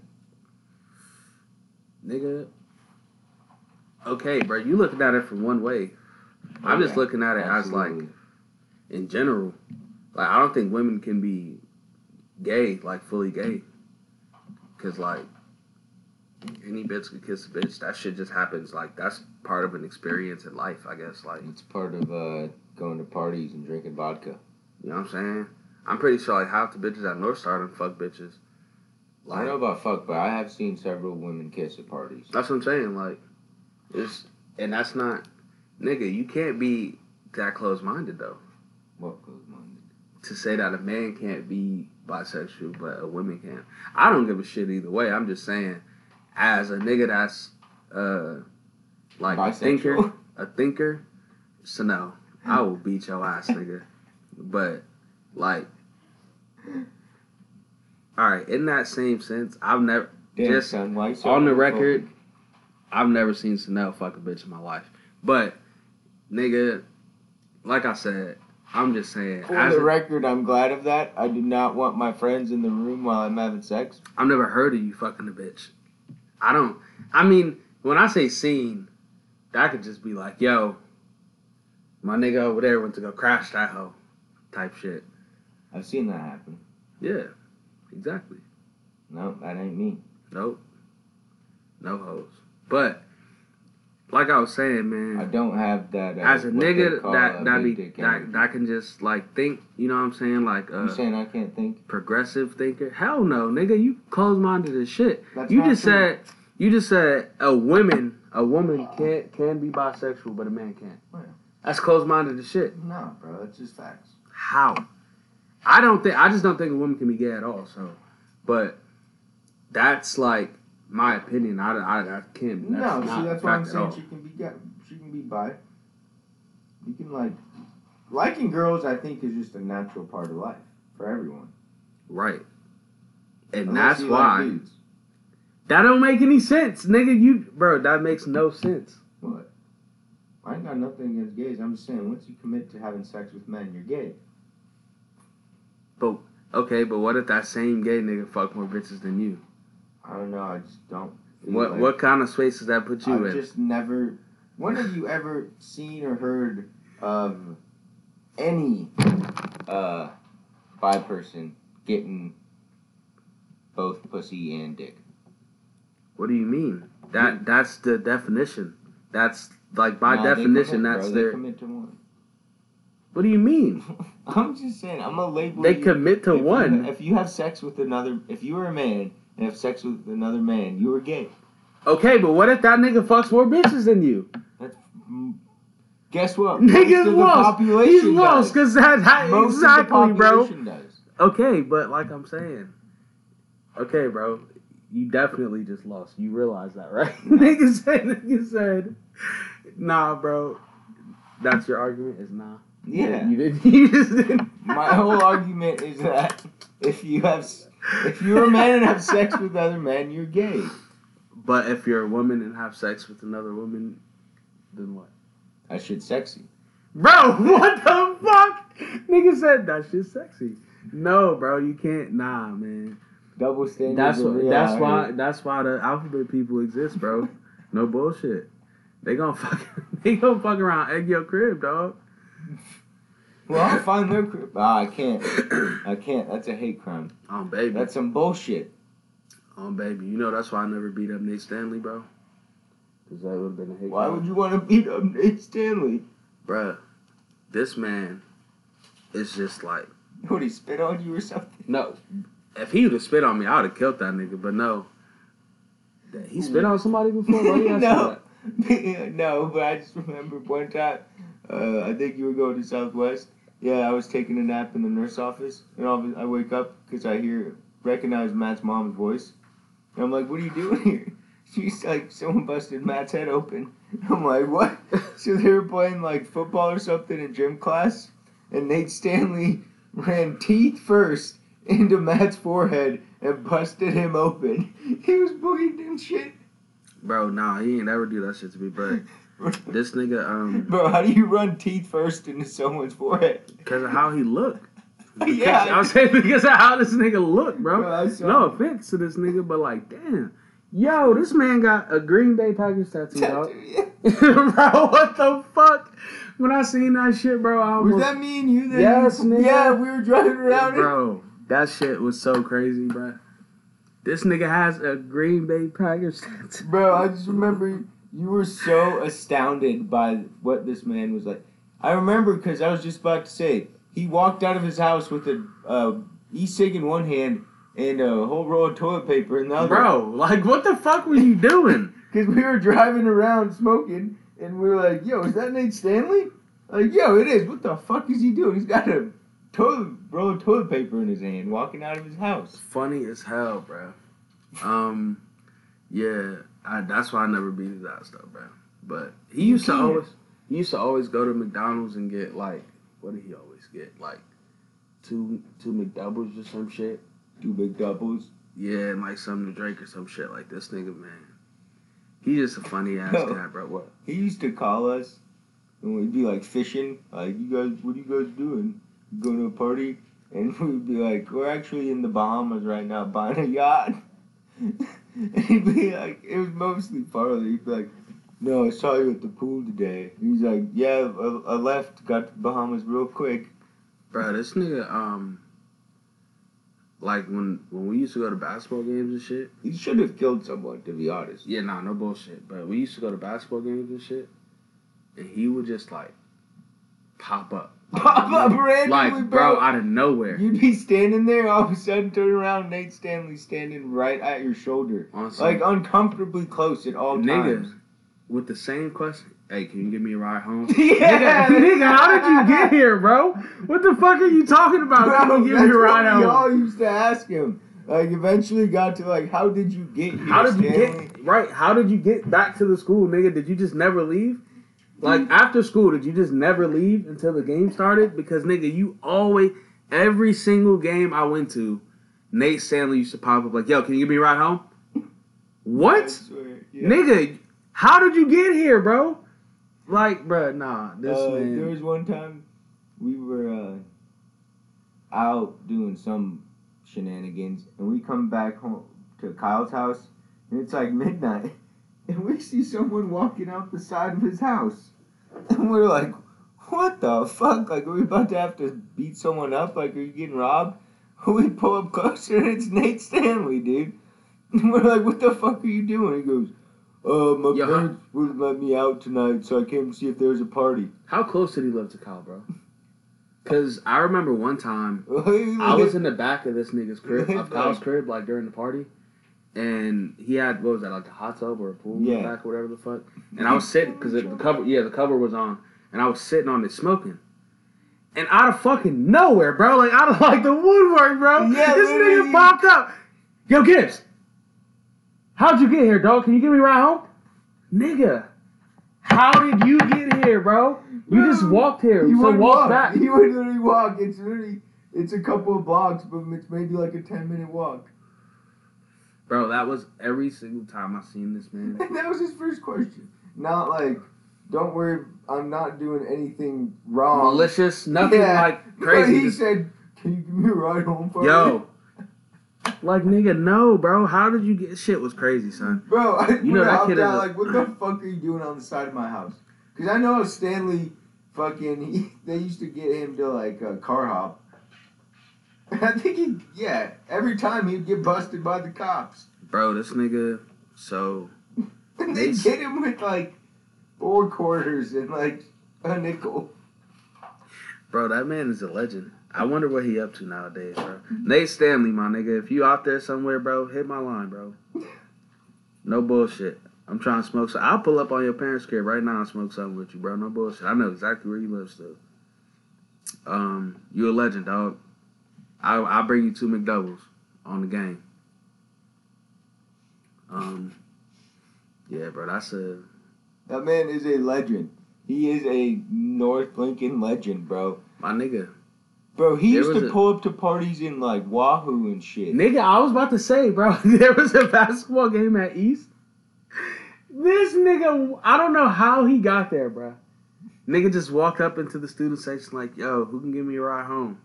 Nigga. Okay, bro, you looking at it from one way. I'm just looking at it as like in general. Like I don't think women can be gay, like fully gay. Cause like any bitch could kiss a bitch. That shit just happens. Like that's part of an experience in life, I guess. Like It's part of uh, going to parties and drinking vodka. you know what I'm saying? I'm pretty sure like half the bitches at North Star done fuck bitches. I don't know about fuck, but I have seen several women kiss at parties. that's what I'm saying. Like it's and that's not nigga, you can't be that close minded though. What goes on? to say that a man can't be bisexual but a woman can. I don't give a shit either way. I'm just saying, as a nigga that's uh like a thinker, a thinker, so no, I will beat your ass, nigga. But like, all right, in that same sense, I've never, Damn, Just son, why you so on the record, I've never seen Chanel fuck a bitch in my life. But nigga, like I said, I'm just saying, as the a- record, I'm glad of that. I do not want my friends in the room while I'm having sex. I've never heard of you fucking a bitch. I don't. I mean, when I say seen, that could just be like, yo, my nigga over there went to go crash that hoe, type shit. I've seen that happen. Yeah, exactly. No, that ain't me. Nope. No hoes. But like I was saying, man, I don't have that. Uh, as a nigga that that be that, that can just like think, you know what I'm saying, like uh, saying I can't think. progressive thinker. Hell no, nigga, you close minded as shit. That's You just true. said you just said a woman a woman can can be bisexual, but a man can't. That's close minded as shit. No, bro, It's just facts. How? I don't think I just don't think a woman can be gay at all. So, but that's like my opinion. I, I, I can't. no, see, that's why I'm saying she can be gay. she can be bi. You can like liking girls. I think is just a natural part of life for everyone. Right. And Unless that's like why dudes. that don't make any sense, nigga. You bro, that makes no sense. What? I ain't got nothing against gays. I'm just saying, once you commit to having sex with men, you're gay. But okay, but what if that same gay nigga fuck more bitches than you? I don't know. I just don't. What like- what kind of space does that put you in? I've in? just never. When have you ever seen or heard of any uh, bi person getting both pussy and dick? What do you mean? That that's the definition. That's like by definition. commit, that's bro. Their. Commit to one. What do you mean? I'm just saying. I'm a label. They you- commit to if you- one. if you have sex with another, if you were a man and have sex with another man, you were gay. Okay, but what if that nigga fucks more bitches than you? Mm, Guess what? Nigga's lost. He's lost because that, that Most exactly, of the bro. population does. Okay, but like I'm saying, okay, bro, you definitely just lost. You realize that, right? nigga said, nigga said, nah, bro. That's your argument? Is nah. Yeah. You didn't. You just didn't. My whole argument is that if you have, if you're a man and have sex with other men, you're gay. But if you're a woman and have sex with another woman, then what? That shit's sexy. Bro, what the fuck? Nigga said that shit's sexy. No, bro, you can't. Nah, man. Double standards. That's what, that's why that's why the alphabet people exist, bro. no bullshit. They gonna fuck they gonna fuck around egg your crib, dog. Well, I'll find their crib. Ah, I can't. I can't. That's a hate crime. Oh baby. That's some bullshit. Oh baby. You know that's why I never beat up Nate Stanley, bro. Cause that would have been a hate. Why crime. would you want to beat up Nate Stanley? Bruh, this man is just like Would he spit on you or something? no. If he would have spit on me, I would have killed that nigga. But no, he spit on somebody before. Why you asking No. that? no, but I just remember one time. Uh, I think you were going to Southwest. Yeah, I was taking a nap in the nurse office, and all I wake up because I hear recognize Matt's mom's voice. And I'm like, "What are you doing here?" She's like, "Someone busted Matt's head open." I'm like, "What?" so they were playing like football or something in gym class, and Nate Stanley ran teeth first into Matt's forehead and busted him open. He was bleeding and shit. Bro, nah, he ain't ever do that shit to me. But this nigga, um, Bro, how do you run teeth first into someone's forehead? because of how he looked. Because- yeah, I was saying because of how this nigga look, bro. Bro, No offense to this nigga, but like, damn, yo, this man got a Green Bay Packers tattoo, dog. bro, what the fuck? When I seen that shit, bro, I Was that me and you? That Yes, nigga. Yeah, we were driving around. it. bro, that shit was so crazy, bro. This nigga has a Green Bay Packers tattoo. Bro, I just remember you were so astounded by what this man was like. I remember because I was just about to say he walked out of his house with a uh, e-cig in one hand and a whole roll of toilet paper in the other. Bro, like, what the fuck were you doing? Because we were driving around smoking, and we were like, "Yo, is that Nate Stanley?" Like, "Yo, it is." What the fuck is he doing? He's got a toilet roll of toilet paper in his hand, walking out of his house. funny as hell, bro. Um, yeah, I, that's why I never beat his ass though, bro. But he You used to always, he used to always go to McDonald's and get like, what did he always get? Like two two McDoubles or some shit. Two big doubles. Yeah, and like something to drink or some shit. Like this nigga, man, he just a funny ass No. guy, bro. What? He used to call us, and we'd be like fishing. Like, you guys, what are you guys doing? Going to a party? And we'd be like, we're actually in the Bahamas right now, buying a yacht. and he'd be like, it was mostly Farley. He'd be like, no, I saw you at the pool today. He's like, yeah, I, I left, got to Bahamas real quick. Bro, this nigga, um, like when when we used to go to basketball games and shit. He should have killed someone, to be honest. Yeah, nah, no bullshit. But we used to go to basketball games and shit, and he would just like pop up, Pop up randomly, like bro. bro, out of nowhere. You'd be standing there, all of a sudden turn around, Nate Stanley standing right at your shoulder. On some Like uncomfortably close at all Nigga. times. with the same question. Hey, can you give me a ride home? Yeah. nigga, nigga, how did you get here, bro? What the fuck are you talking about? Bro, give me a ride home? all used to ask him. Like eventually got to like, how did you get here? How did you get right? How did you get back to the school, nigga? Did you just never leave? Like after school, did you just never leave until the game started? Because nigga, you always every single game I went to, Nate Stanley used to pop up like, "Yo, can you give me a ride home?" What, swear, yeah. nigga? How did you get here, bro? Like, bro, nah. This Uh, man. There was one time we were uh, out doing some shenanigans, and we come back home to Kyle's house, and it's like midnight, and we see someone walking out the side of his house, and we're like, "What the fuck? Like, are we about to have to beat someone up? Like, are you getting robbed?" We pull up closer, and it's Nate Stanley, dude. And we're like, "What the fuck are you doing?" He goes. Uh, my Yo, parents wouldn't let me out tonight, so I came to see if there was a party. How close did he live to Kyle, bro? Because I remember one time I I was in the back of this nigga's crib, of Kyle's crib, like during the party, and he had what was that, like a hot tub or a pool in Yeah. the back or whatever the fuck. And I mm-hmm. was sitting because the cover, yeah, the cover was on, and I was sitting on it smoking. And out of fucking nowhere, bro, like out of like the woodwork, bro, Yeah, this literally. nigga popped up. Yo, Gibbs, how'd you get here, dog? Can you give me a ride home, nigga? How did you get here, bro? You just walked here, You so would walk walk. back. Would literally walk. It's literally it's a couple of blocks, but it's maybe like a ten minute walk. Bro, that was every single time I seen this man. And that was his first question. Not like, don't worry, I'm not doing anything wrong. Malicious, nothing Yeah. like But crazy. he just- said, "Can you give me a ride home, for yo, like nigga, no, bro. How did you get? Shit was crazy, son. Bro, I You know that kid is out, a- like, what the fuck are you doing on the side of my house? Because I know Stanley, fucking, he, they used to get him to like uh, car hop. I think he, yeah, every time he'd get busted by the cops. Bro, this nigga. So And they get him with like four quarters and like a nickel. Bro, that man is a legend. I wonder what he up to nowadays, bro. Nate Stanley, my nigga. If you out there somewhere, bro, hit my line, bro. No bullshit. I'm trying to smoke. So I'll pull up on your parents' crib right now and smoke something with you, bro. No bullshit. I know exactly where you live still. Um, you a legend, dog. I I'll bring you two McDoubles on the game. Um, yeah, bro. That's a That man is a legend. He is a North Lincoln legend, bro. my nigga. Bro, he There used to a- pull up to parties in like Wahoo and shit. Nigga, I was about to say, bro, there was a basketball game at East. This nigga, I don't know how he got there, bro. Nigga just walked up into the student section like, yo, who can give me a ride home?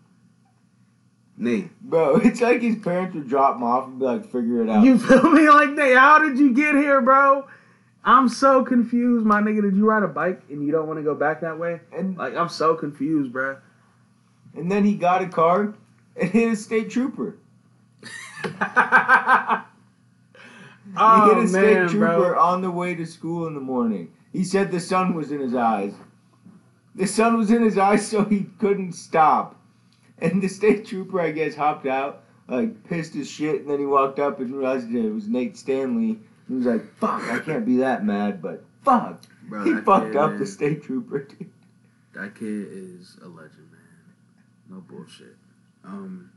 Me. Bro, it's like his parents would drop him off and be like, figure it out. You feel me? Like, nigga, how did you get here, bro? I'm so confused, my nigga. Did you ride a bike and you don't want to go back that way? and Like, I'm so confused, bro. and then he got a car and hit a state trooper. oh, he hit oh, a state man, trooper bro. on the way to school in the morning. He said the sun was in his eyes. The sun was in his eyes, so he couldn't stop. And the state trooper, I guess, hopped out, like pissed his shit, and then he walked up and realized it was Nate Stanley. He was like, "Fuck, I can't be that mad, but fuck." Bro, he fucked kid, up man. the state trooper. Dude. That kid is a legend, man. No bullshit. Um,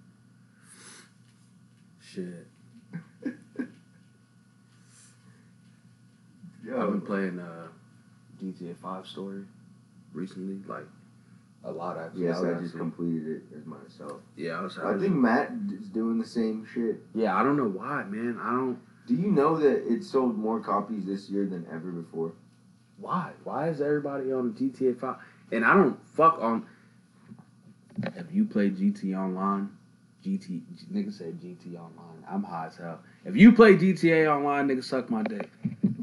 shit. I've been playing uh, GTA Five story recently, like a lot actually. Yes, I just completed it as myself. Yeah, I was. I think Matt is doing the same shit. Yeah, I don't know why, man. I don't. Do you know that it sold more copies this year than ever before? Why? Why is everybody on GTA Five? And I don't fuck on. If you play GT Online, GT nigga said GT Online. I'm high as hell. If you play GTA Online, nigga suck my dick.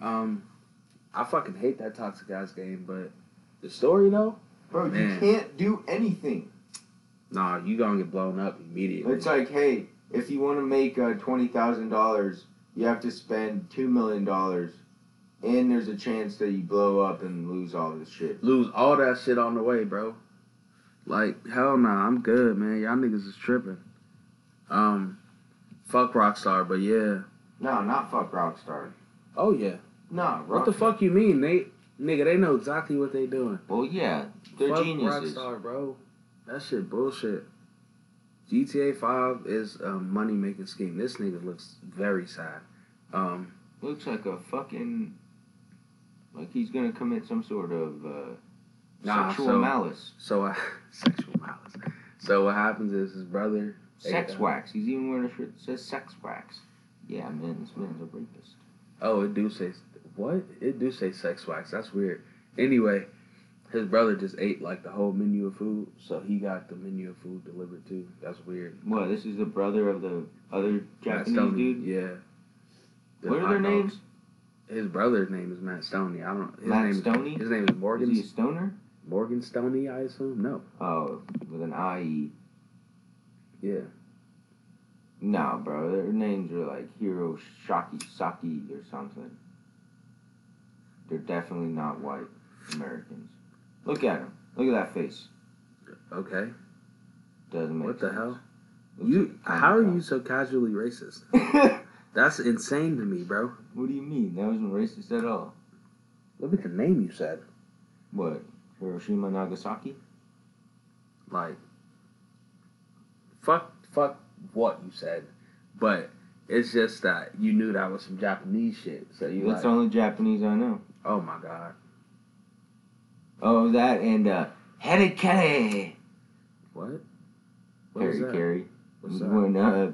Um, I fucking hate that toxic ass game, but the story though, Bro, you Man. can't do anything. nah, you gonna get blown up immediately. It's like, hey, if you want to make uh, twenty thousand dollars, you have to spend two million dollars, and there's a chance that you blow up and lose all this shit. Lose all that shit on the way, bro. Like hell nah, I'm good, man. Y'all niggas is tripping. Um, fuck Rockstar, but yeah. No, not fuck Rockstar. Oh yeah. No, What the fuck you mean? They nigga, they know exactly what they doing. Well, yeah, they're Fuck geniuses. Rockstar, bro. That shit bullshit. GTA Five is a money making scheme. This nigga looks very sad. Um, Looks like a fucking like he's gonna commit some sort of uh, Nah, sexual so- malice. so uh, sexual malice. So what happens is his brother. Sex uh, wax. He's even wearing a shirt that says sex wax. Yeah, man, this man's a rapist. Oh, it do say what? It do say sex wax. That's weird. Anyway, his brother just ate like the whole menu of food, so he got the menu of food delivered too. That's weird. What? This is the brother of the other Japanese Stonie, dude. Yeah. The What are their names? His brother's name is Matt Stonie. I don't. His Matt name Stonie? Is, his name is Morgan. Is he a stoner? Morgan Stonie, I assume. No. Oh, with an I-E. Yeah. Nah, bro. Their names are like Hiro Shaki Saki or something. They're definitely not white Americans. Look at him. Look at that face. Okay. Doesn't make What the sense. hell? Looks You. like How are comic you so casually racist? That's insane to me, bro. what do you mean? That wasn't racist at all. Look at the name you said. What? Hiroshima Nagasaki? Like. Fuck. Fuck what you said, but it's just that you knew that was some Japanese shit. So you That's like, the only Japanese I know. Oh my god, Oh, that and uh, hari-kari. what? What was Harry? Carey. What's that? when uh,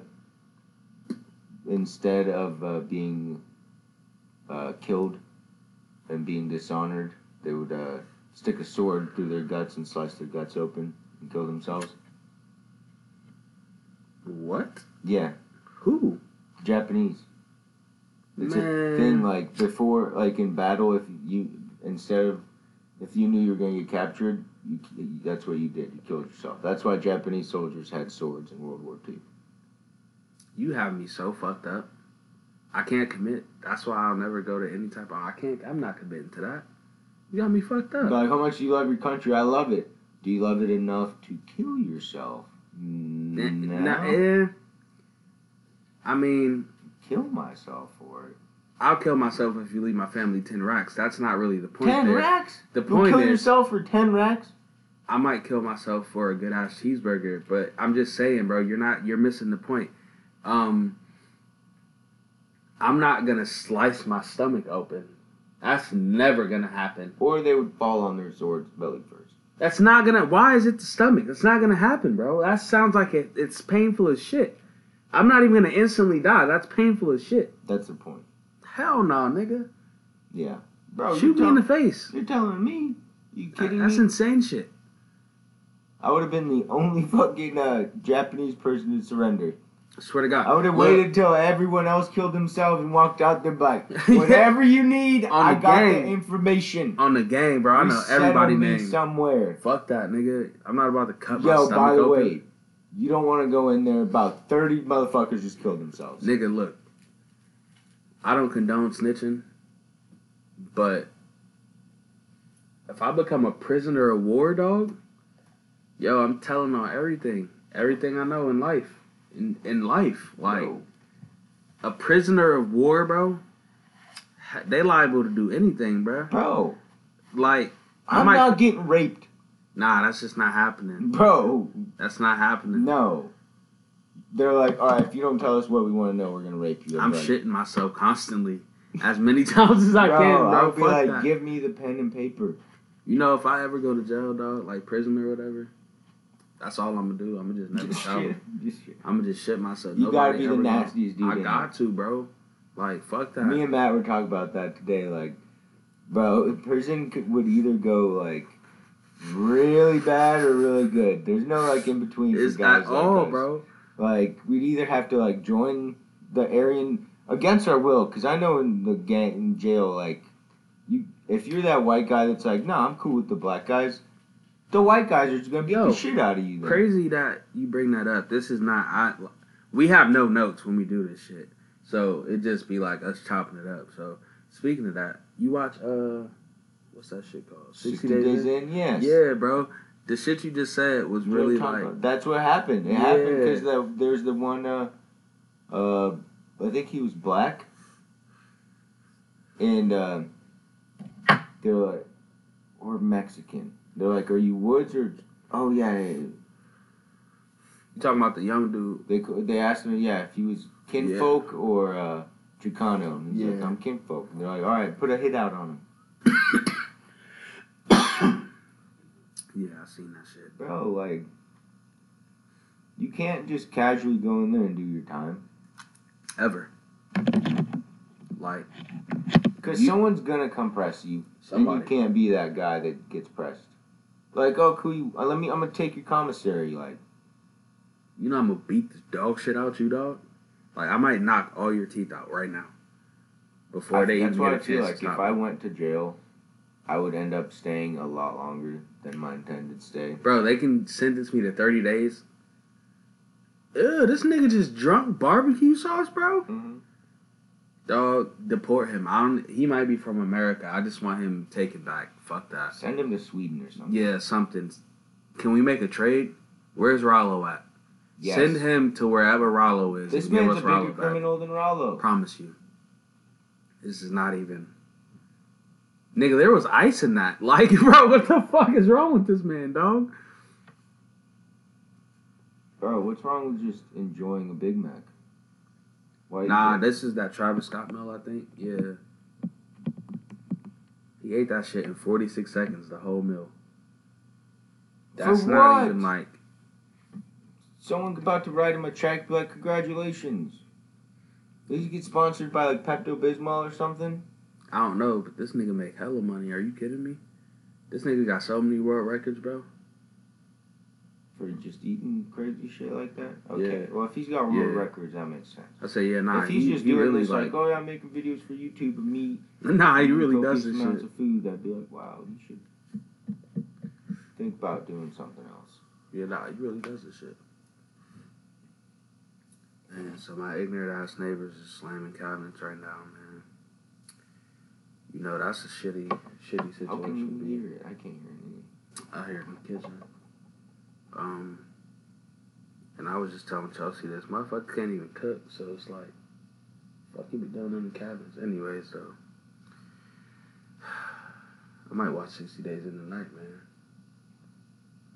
instead of uh, being uh, killed and being dishonored, they would uh, stick a sword through their guts and slice their guts open and kill themselves. What? Yeah, Who? Japanese. It's a thing like before, like in battle, if you instead of if you knew you were going to get captured, you, that's what you did. You killed yourself. That's why Japanese soldiers had swords in World War II. You have me so fucked up. I can't commit. That's why I'll never go to any type of. I can't. I'm not committing to that. You got me fucked up. Like, how much do you love your country? I love it. Do you love it enough to kill yourself? No. Nah, eh. I mean, Kill myself. I'll kill myself if you leave my family ten racks. That's not really the point. ten there. racks? The You'll point kill is, yourself for ten racks? I might kill myself for a good ass cheeseburger, but I'm just saying, bro, you're not. You're missing the point. Um, I'm not gonna slice my stomach open. That's never gonna happen. Or they would fall on their swords belly first. That's not gonna. Why is it the stomach? That's not gonna happen, bro. That sounds like it, it's painful as shit. I'm not even gonna instantly die. That's painful as shit. That's the point. Hell no, nigga. Yeah. Bro, Shoot me you're, in the face. you're telling me? You kidding me? That's me? insane shit. I would have been the only fucking uh, Japanese person to surrender. I swear to God. I would have Look, waited till everyone else killed themselves and walked out there like, whatever you need, On I the got game. the information. on the game, bro. I know Resettle everybody me name. somewhere. Fuck that, nigga. I'm not about to cut my Yo, stomach by the open. way, you don't want to go in there. About thirty motherfuckers just killed themselves. Nigga, look. I don't condone snitching, but if I become a prisoner of war, dog, yo, I'm telling on everything, everything I know in life, in in life, like Yo, a prisoner of war, bro. They liable to do anything, bro. bro, Like, I'm might- not getting raped, nah, that's just not happening. bro. That's not happening. No. They're like, all right, if you don't tell us what we want to know, we're gonna rape you. I'm shitting myself constantly, as many times as I bro, can, bro. I'll be Fuck like, that. give me the pen and paper. You know, if I ever go to jail, dog, like prison or whatever, that's all I'm gonna do. I'm gonna just never Just shit. Just shit. I'm gonna just shit myself. You gotta be the nastiest dude. I got to, bro. Like, fuck that. Me and Matt were talking about that today. Like, bro, a person could, would either go like really bad or really good. There's no like in between Is at all, bro. Like, we'd either have to like join the Aryan against our will, because I know in the gang in jail, like, you if you're that white guy that's like, nah, I'm cool with the black guys. The white guys are just gonna beat Yo, the shit out of you. Then. Crazy that you bring that up. This is not. I. We have no notes when we do this shit, so it just be like us chopping it up. So speaking of that, you watch uh, what's that shit called? 60 days in, yes. Yeah, bro. The shit you just said was Real really like. about- that's what happened. It happened because the, there's the one. Uh, uh, I think he was black, and uh, they're like, or Mexican. They're like, "Are you Woods or?" Oh yeah, yeah, yeah. You talking about the young dude? They they asked him, yeah, if he was kinfolk or uh, Chicano. And he's like, I'm kinfolk. And they're like, all right, put a hit out on him, Yeah, I seen that shit. bro. Like, you can't just casually go in there and do your time. Ever. Like, Because someone's gonna come press you, Somebody. and you can't be that guy that gets pressed. Like, oh, cool. You, uh, let me. I'm gonna take your commissary. Like, You know I'm gonna beat this dog shit out you, dog. Like I might knock all your teeth out right now. Before I, they that's even get I a feel chance like if I went to jail, I would end up staying a lot longer than my intended stay. Bro, they can sentence me to 30 days. Ew, this nigga just drunk barbecue sauce, bro. Mm-hmm. Dog, deport him. I don't. He might be from America. I just want him taken back. Fuck that. Send him to Sweden or something. Yeah, something. Can we make a trade? Where's Ralo at? Yes. Send him to wherever Ralo is. This man's a Ralo bigger back. criminal than Ralo. Promise you. This is not even. Nigga, there was ice in that. Like, bro, what the fuck is wrong with this man, dog? Bro, what's wrong with just enjoying a Big Mac? Why? Nah, this is that Travis Scott meal, I think. Yeah. He ate that shit in 46 seconds, the whole meal. That's For not what? even like. Someone about to write him a check, be like, congratulations. Did he get sponsored by like Pepto Bismol or something? I don't know, but this nigga make hella money. Are you kidding me? This nigga got so many world records, bro. For just eating crazy shit like that? Okay. Yeah. Well, if he's got world Yeah. records, that makes sense. I say, yeah, nah. if he's he, just he doing really this like, like, oh yeah, I'm making videos for YouTube of me. nah, he really does this amounts shit. of food. I'd be like, wow, you should think about doing something else. Yeah, nah, he really does this shit. Man, so my ignorant ass neighbors is slamming cabinets right now, man. You know that's a shitty, shitty How can you situation. hear it? I can't hear anything. here in the kitchen. Um, and I was just telling Chelsea this motherfucker can't even cook, so it's like, fuck you be doing in the cabins anyway. So I might watch Sixty Days in the Night, man.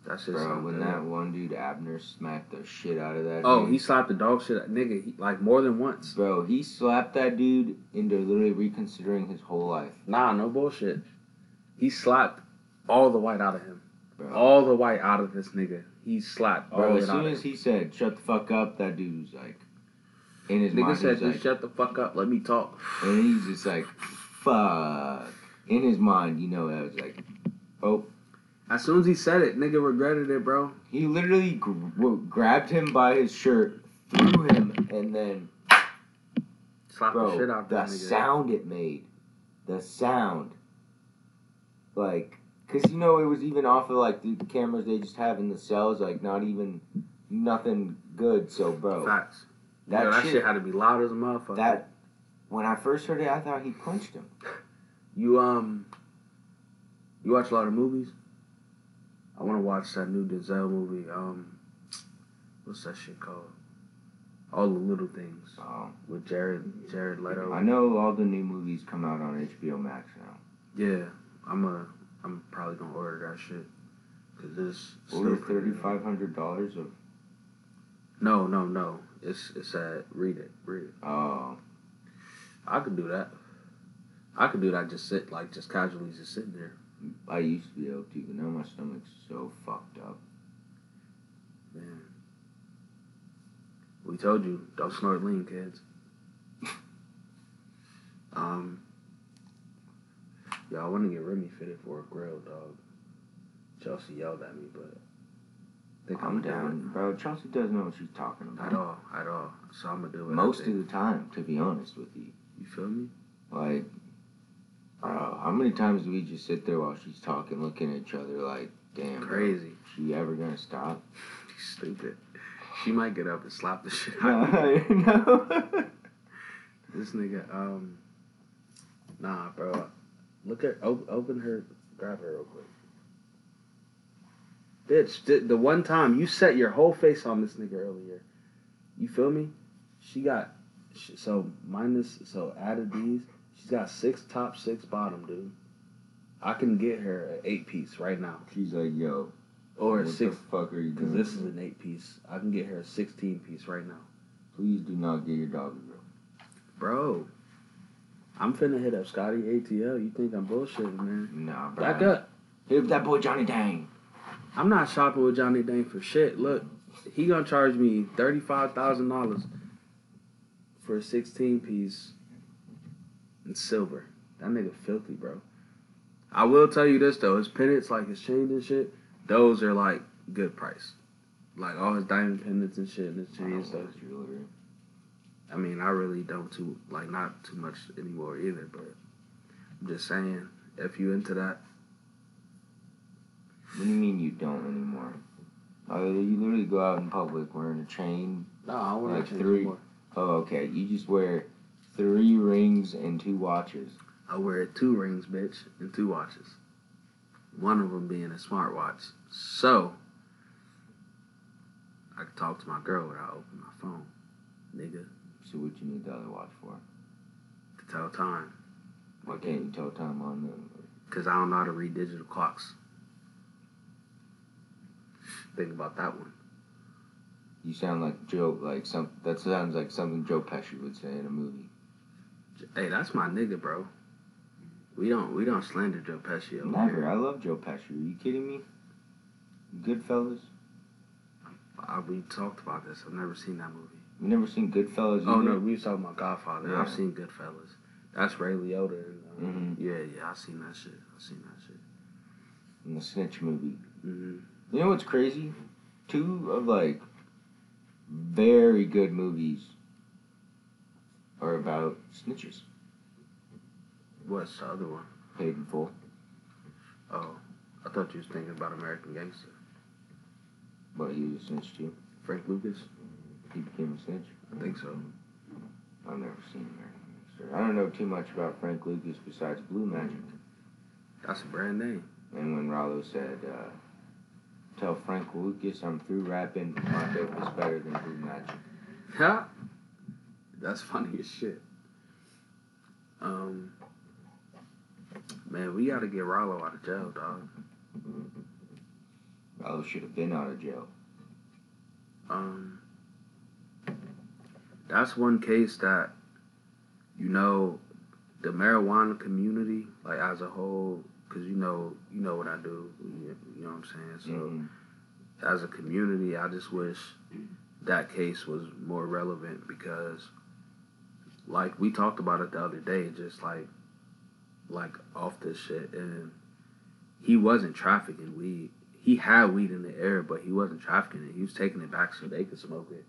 That's just Bro, when that one dude Abner smacked the shit out of that. oh, dude. he slapped the dog shit, out- nigga, he, like more than once. Bro, he slapped that dude into literally reconsidering his whole life. Nah, no bullshit. He slapped all the white out of him. Bro, All the white out of this nigga. He slapped bro of as it out soon of as him. he said, shut the fuck up, that dude was like, in his Nigga mind, said, just like, shut the fuck up, let me talk. and he's just like, fuck. In his mind, you know, that was like, oh, As soon as he said it, nigga regretted it, bro. he literally gr- w- grabbed him by his shirt, threw him, and then, Slapped the shit bro, out the sound it made, the sound, like, cause you know it was even off of like the cameras they just have in the cells, like not even nothing good. So, bro, Facts. that, Yo, that shit, shit had to be loud as a motherfucker. that when I first heard it, I thought he punched him. you um, you watch a lot of movies. I want to watch that new Denzel movie. Um, what's that shit called? All the little things Um, with Jared Jared Leto. I know all the new movies come out on HBO Max now. Yeah, I'm a I'm probably gonna order that shit. Cause this Order thirty five hundred dollars of No, no, no. It's it's at read it, read it. oh I could do that. I could do that. Just sit like just casually just sitting there. I used to be able to, but now my stomach's so fucked up. Man. We told you, don't snort lean, kids. um, yeah, I want to get Remy fitted for a grill, dog. Chelsea yelled at me, but I think I'm, down, bro. Chelsea doesn't know what she's talking about at all, at all. So I'm gonna do it. Most of the time, to be honest with you. you feel me? Like, bro, how many times do we just sit there while she's talking, looking at each other like, damn, Crazy. is she ever gonna stop? She's stupid. She might get up and slap the shit out of me. no. This nigga, um, nah, bro. Look at op- open her, grab her real quick. Bitch, the, the one time you set your whole face on this nigga earlier, you feel me? She got she, so minus so added these. She's got six top, six bottom, dude. I can get her an eight piece right now, She's like, yo, or a six. fuck are you Because this is an eight piece. I can get her a sixteen piece right now, Please do not get your dog a girl. bro. I'm finna hit up Scotty ATL. You think I'm bullshitting, man? Nah, bro. Back up. Hit up that boy Johnny Dang. I'm not shopping with Johnny Dang for shit. Look, he gonna charge me thirty five thousand dollars for a sixteen piece in silver. That nigga filthy, bro. I will tell you this though, his pendants, like his chains and shit, those are like good price. Like all his diamond pendants and shit and his chains stuff. jewelry. I mean, I really don't too like not too much anymore either, but I'm just saying, if you into that, What do you mean you don't anymore? Oh, you literally go out in public wearing a chain. no, I want Like to change three- anymore. Oh, okay. You just wear three rings and two watches. I wear two rings, bitch, and two watches. One of them being a smartwatch. So, I can talk to my girl without opening my phone. Nigga, So what you need the other watch for? to tell time. Why can't you tell time on them? Because I don't know how to read digital clocks. Think about that one. You sound like Joe, like some. That sounds like something Joe Pesci would say in a movie. Hey, that's my nigga, bro. We don't we don't slander Joe Pesci over Never. I love Joe Pesci. Are you kidding me? Goodfellas. I, we talked about this. I've never seen that movie. You never seen Goodfellas? Oh either? no, we was talking about Godfather. Yeah. I've seen Goodfellas. That's Ray Liotta. And, uh, Mhm. Yeah, yeah, I seen that shit. I seen that shit. In the Snitch movie. hmm You know what's crazy? Two of like very good movies are about snitches. What's the other one? Paid in full. Oh, I thought you was thinking about American Gangster. But he was a snitch too. Frank Lucas. He became a snitch. I think so. I've never seen American Gangster. I don't know too much about Frank Lucas besides Blue Magic. That's a brand name. And when Ralo said, uh, "Tell Frank Lucas I'm through rapping. My dope is better than Blue Magic." Ha! That's funny as shit. Um, man, we gotta get Ralo out of jail, dog. Ralo should have been out of jail. Um, that's one case that, you know, the marijuana community, like as a whole, because you know, you know what I do. You, you know what I'm saying? So. Mhm. as a community, I just wish that case was more relevant because, like we talked about it the other day, just like, like off this shit, and he wasn't trafficking weed. He had weed in the air, but he wasn't trafficking it. He was taking it back so they could smoke it.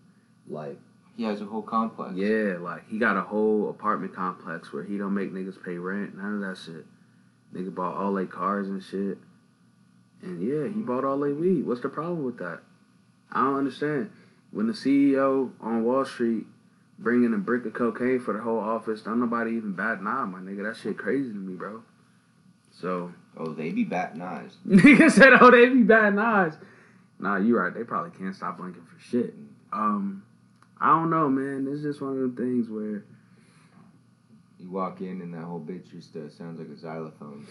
Like, He has a whole complex. yeah, like he got a whole apartment complex where he don't make niggas pay rent, none of that shit. Nigga bought all they cars and shit. And yeah, he bought all they weed. What's the problem with that? I don't understand. When the CEO on Wall Street bringing a brick of cocaine for the whole office, don't nobody even bat an eye, my nigga. That shit crazy to me, bro. So Oh, they be batting eyes. nigga said, "Oh, they be batting eyes." Nah, you right. They probably can't stop blinking for shit. Um, I don't know, man. It's just one of them things where You walk in and that whole bitch just uh, sounds like a xylophone.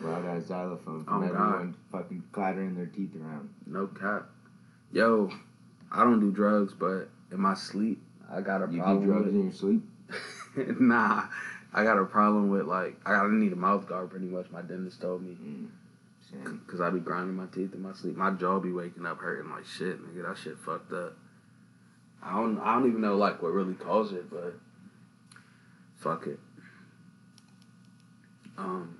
Loud ass xylophone from Oh, God. everyone fucking clattering their teeth around. no cap. Yo, I don't do drugs, but in my sleep, I got a You problem. do drugs with- in your sleep? nah, I got a problem with like I gotta need a mouth guard pretty much. My dentist told me Mm. Because I be grinding my teeth in my sleep. My jaw be waking up hurting like shit, nigga. That shit fucked up. I don't I don't even know like what really caused it, but fuck it. Um,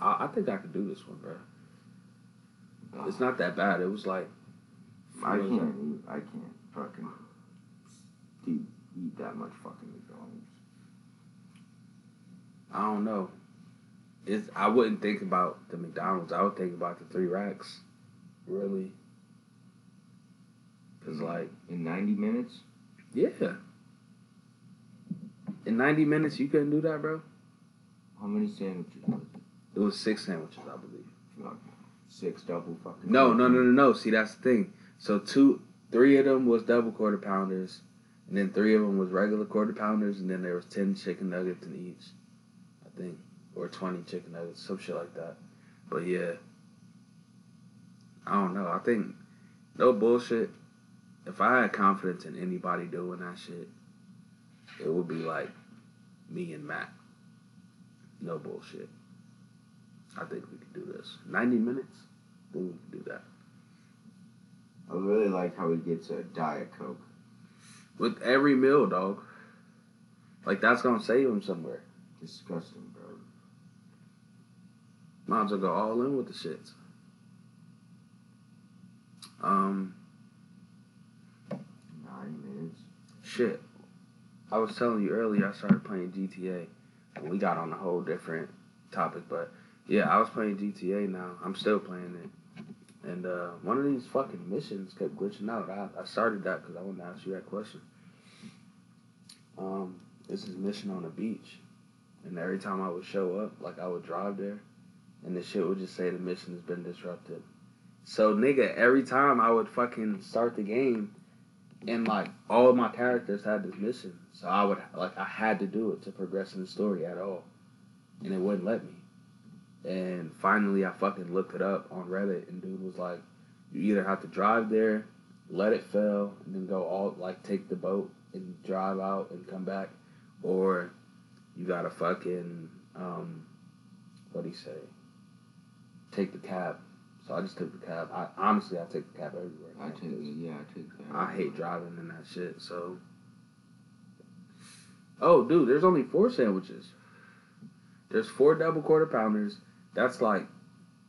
I, I think I could do this one, bro. It's not that bad. It was like I can't eat. I can't fucking eat, eat that much fucking McDonald's. I don't know. It's I wouldn't think about the McDonald's. I would think about the three racks, really. Cause like In 90 minutes? yeah, in ninety minutes you couldn't do that, bro. How many sandwiches was it? It was six sandwiches, I believe. Six double fucking. No, no, no, no, no. See, that's the thing. So two, three of them was double quarter pounders, and then three of them was regular quarter pounders, and then there was ten chicken nuggets in each, I think, or twenty chicken nuggets, some shit like that. But yeah, I don't know. I think no bullshit. If I had confidence in anybody doing that shit, it would be like me and Matt. No bullshit. I think we could do this. Ninety minutes. I think we could do that. I really like how he gets a Diet Coke. With every meal, dog. Like that's gonna save him somewhere. Disgusting, bro. Might as well go all in with the shits. Um, Nine minutes. shit. I was telling you earlier I started playing GTA, and we got on a whole different topic, but yeah, I was playing GTA now. I'm still playing it, and uh, one of these fucking missions kept glitching out. I, I started that because I wanted to ask you that question. Um, this is mission on the beach, and every time I would show up, like I would drive there, and the shit would just say the mission has been disrupted. So nigga, every time I would fucking start the game, and like all of my characters had this mission, so I would like I had to do it to progress in the story at all, and it wouldn't let me. And finally, I fucking looked it up on Reddit, and dude was like, "You either have to drive there, let it fail, and then go all like take the boat and drive out and come back, or you gotta fucking um, what do you say? Take the cab." So I just took the cab. I honestly, I take the cab everywhere. I take yeah, I take. I hate driving in that shit. So, oh, dude, there's only four sandwiches. There's four double quarter pounders. That's like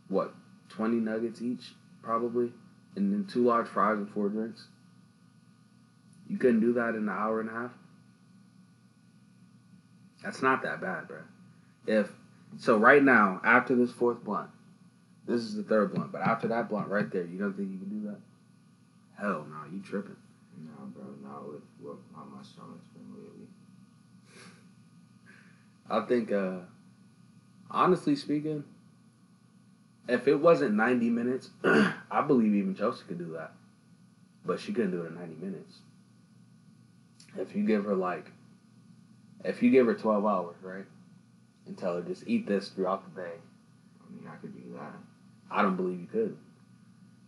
what, twenty nuggets each, probably, and then two large fries and four drinks. You couldn't do that in an hour and a half. That's not that bad, bro. If so, right now after this fourth blunt, this is the third blunt, but after that blunt right there, you don't think you can do that? Hell no, you tripping. No, bro, not with what my stomach's been lately. I think, uh, honestly speaking, if it wasn't 90 minutes, I believe even Chelsea could do that. But she couldn't do it in 90 minutes. If you give her, like, if you give her 12 hours, right? And tell her just eat this throughout the day, I mean, I could do that. I don't believe you could.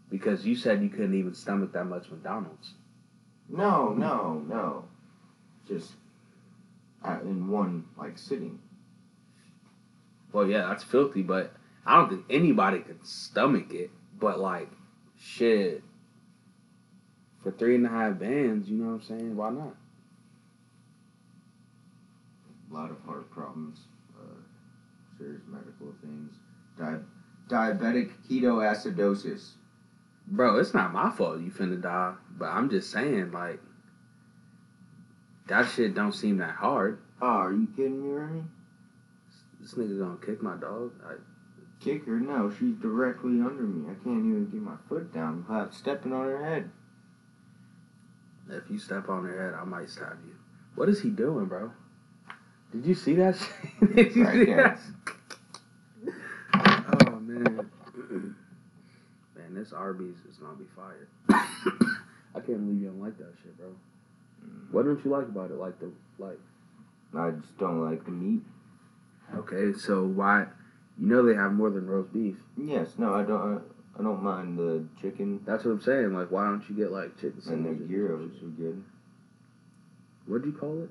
Because you said you couldn't even stomach that much McDonald's. No, no, no. Just uh, in one like sitting. Well, yeah, that's filthy, but I don't think anybody could stomach it. But like, shit, for three and a half bands, you know what I'm saying? Why not? A lot of heart problems, uh, serious medical things. Di- diabetic ketoacidosis. Bro, it's not my fault you finna die, but I'm just saying, like, that shit don't seem that hard. Oh, are you kidding me, Remy? This nigga gonna kick my dog. I, Kick her? No, she's directly under me. I can't even get my foot down without stepping on her head. if you step on her head, I might stab you. What is he doing, bro? Did you see that shit? Did you see that? Oh man, man, this Arby's is gonna be fired. I can't believe you don't like that shit, bro. What don't you like about it? Like the like. I just don't like the meat. Okay, so why? You know they have more than roast beef. Yes, no, I don't. I, I don't mind the chicken That's what I'm saying. Like, why don't you get like chicken and the sandwiches? gyros are good. What'd you call it?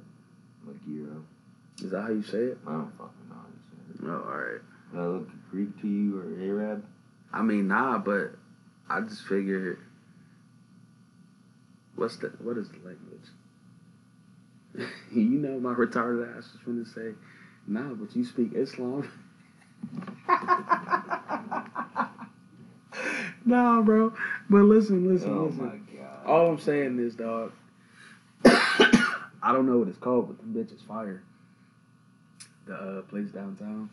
Like gyro. Is that how you say it? I don't fucking know how to say it. Oh, all right. Did I look Greek to you or Arab? I mean, nah, but I just figured. What's the what is the language? you know, my retarded ass is gonna say, nah, but you speak Islam. nah, bro. But listen, listen, oh listen. my god. All I'm saying is, dog. I don't know what it's called, but the bitch is fire. The uh, place downtown.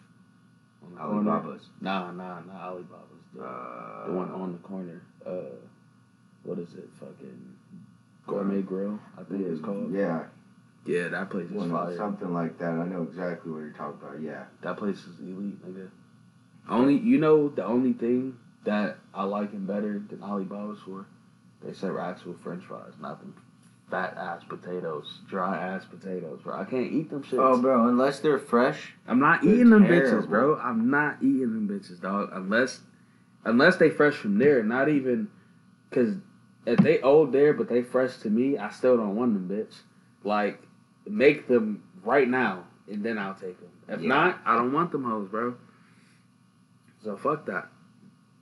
On the corner. Alibaba's. Nah, nah, not Alibaba's. The, Uh, the one on the corner. Uh, what is it? Fucking Gourmet Grill, I think it's called. Yeah, Yeah, that place is well, fire. something like that. I know exactly what you're talking about. Yeah. That place is elite, nigga. Only you know the only thing that I like him better than Alibaba's for, they serve actual French fries, not them fat ass potatoes, dry ass potatoes, bro. I can't eat them shits. Oh, bro, unless they're fresh. I'm not eating them terrible. bitches, bro. I'm not eating them bitches, dog. Unless, unless they fresh from there. Not even, cause if they old there but they fresh to me, I still don't want them, bitch. Like, make them right now and then I'll take them. If Yeah. not, I don't want them hoes, bro. So fuck that.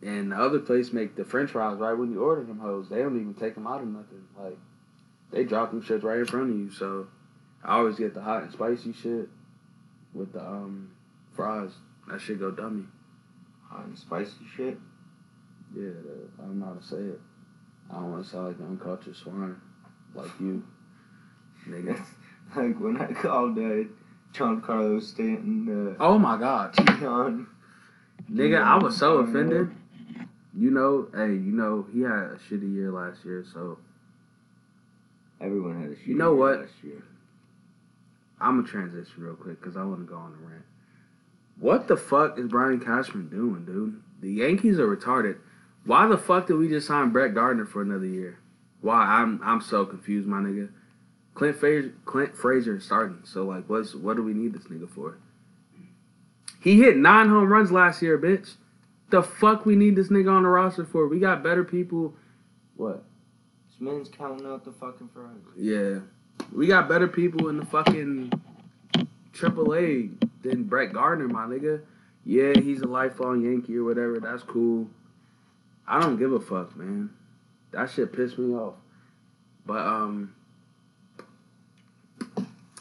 And the other place make the French fries right when you order them hoes. They don't even take them out or nothing. Like, they drop them shits right in front of you. So I always get the hot and spicy shit with the um fries. That shit go dummy. Hot and spicy shit. Yeah, I don't know how to say it. I don't want to sound like an uncultured swine, like you, nigga. like when I called uh, John Carlos Stanton. Uh, Oh my god, Gion. nigga, I was so offended. You know, hey, you know, he had a shitty year last year, so Everyone had a shit. You know what? Last year. I'm gonna transition real quick because I want to go on a rant. What the fuck is Brian Cashman doing, dude? The Yankees are retarded. Why the fuck did we just sign Brett Gardner for another year? Why? I'm I'm so confused, my nigga. Clint Frazier, Clint Frazier is starting. So like, what's what do we need this nigga for? He hit nine home runs last year, bitch. The fuck we need this nigga on the roster for? We got better people. What? This man's counting out the fucking fries. Yeah. We got better people in the fucking triple A than Brett Gardner, my nigga. Yeah, he's a lifelong Yankee or whatever. That's cool. I don't give a fuck, man. That shit pissed me off. But um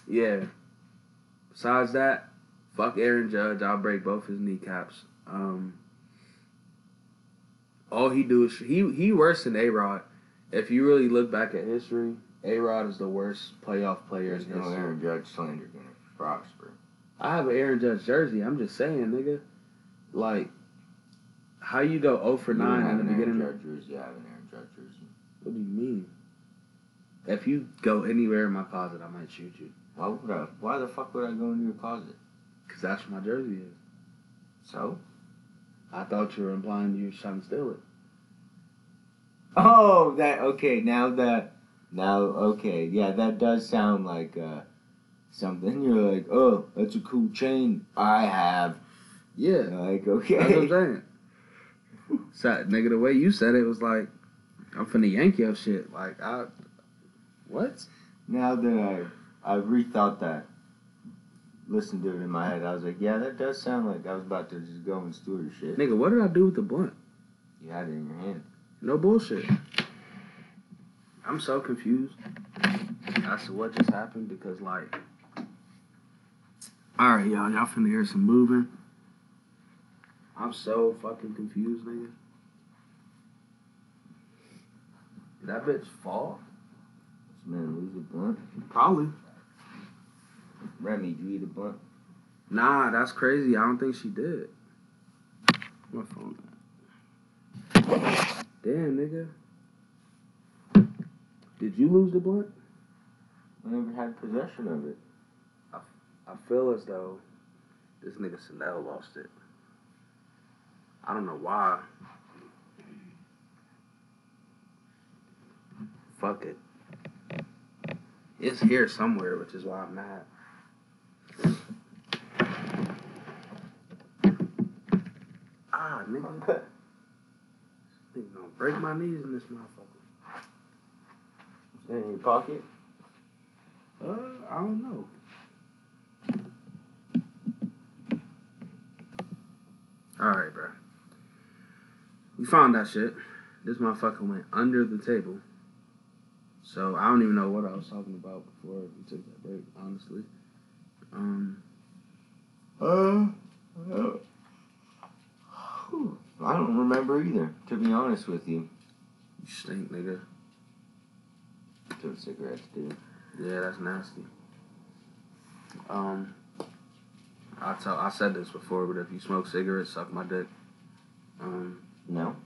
Yeah. Besides that, fuck Aaron Judge. I'll break both his kneecaps. Um all he do is he he worse than A Rod. If you really look back at history, A Rod is the worst playoff player There's in no history. Aaron Judge slander gonna prosper. I have an Aaron Judge jersey. I'm just saying, nigga. Like, how you go 0 for You 9 have in the an beginning? Aaron Judge jersey. I have an Aaron Judge jersey. What do you mean? If you go anywhere in my closet, I might shoot you. Why would I? Why the fuck would I go into your closet? Because that's what my jersey is. So? I thought you were implying you were trying to steal it. Oh, that okay. Now that now okay, yeah, that does sound like uh, something. You're like, oh, that's a cool chain. I have. Yeah. Like okay. That's what I'm saying. So, nigga, the way you said it was like, I'm finna yank your shit. Like, I. What? now that I I rethought that, listened to it in my head, I was like, yeah, that does sound like I was about to just go and steal your shit. Nigga, what did I do with the blunt? You had it in your hand. No bullshit. I'm so confused as to what just happened because, like, all right, y'all, y'all finna hear some moving. I'm so fucking confused, nigga. Did that bitch fall? This man lose a blunt. Probably. Remy, did you eat a blunt? Nah, that's crazy. I don't think she did. My phone. Damn, nigga. Did you lose the blunt? I never had possession of it. I feel as though this nigga Sandel lost it. I don't know why. Fuck it. It's here somewhere, which is why I'm mad. Ah, nigga. Nigga gonna break my knees in this motherfucker. Is that in your pocket? Uh, I don't know. Alright, bro. We found that shit. This motherfucker went under the table. So I don't even know what I was talking about before we took that break, honestly. Um, Uh, uh, I don't remember either, to be honest with you. you stink, nigga. Took cigarettes, dude. Yeah, that's nasty. Um, I tell I said this before, but if you smoke cigarettes, suck my dick. Um, No.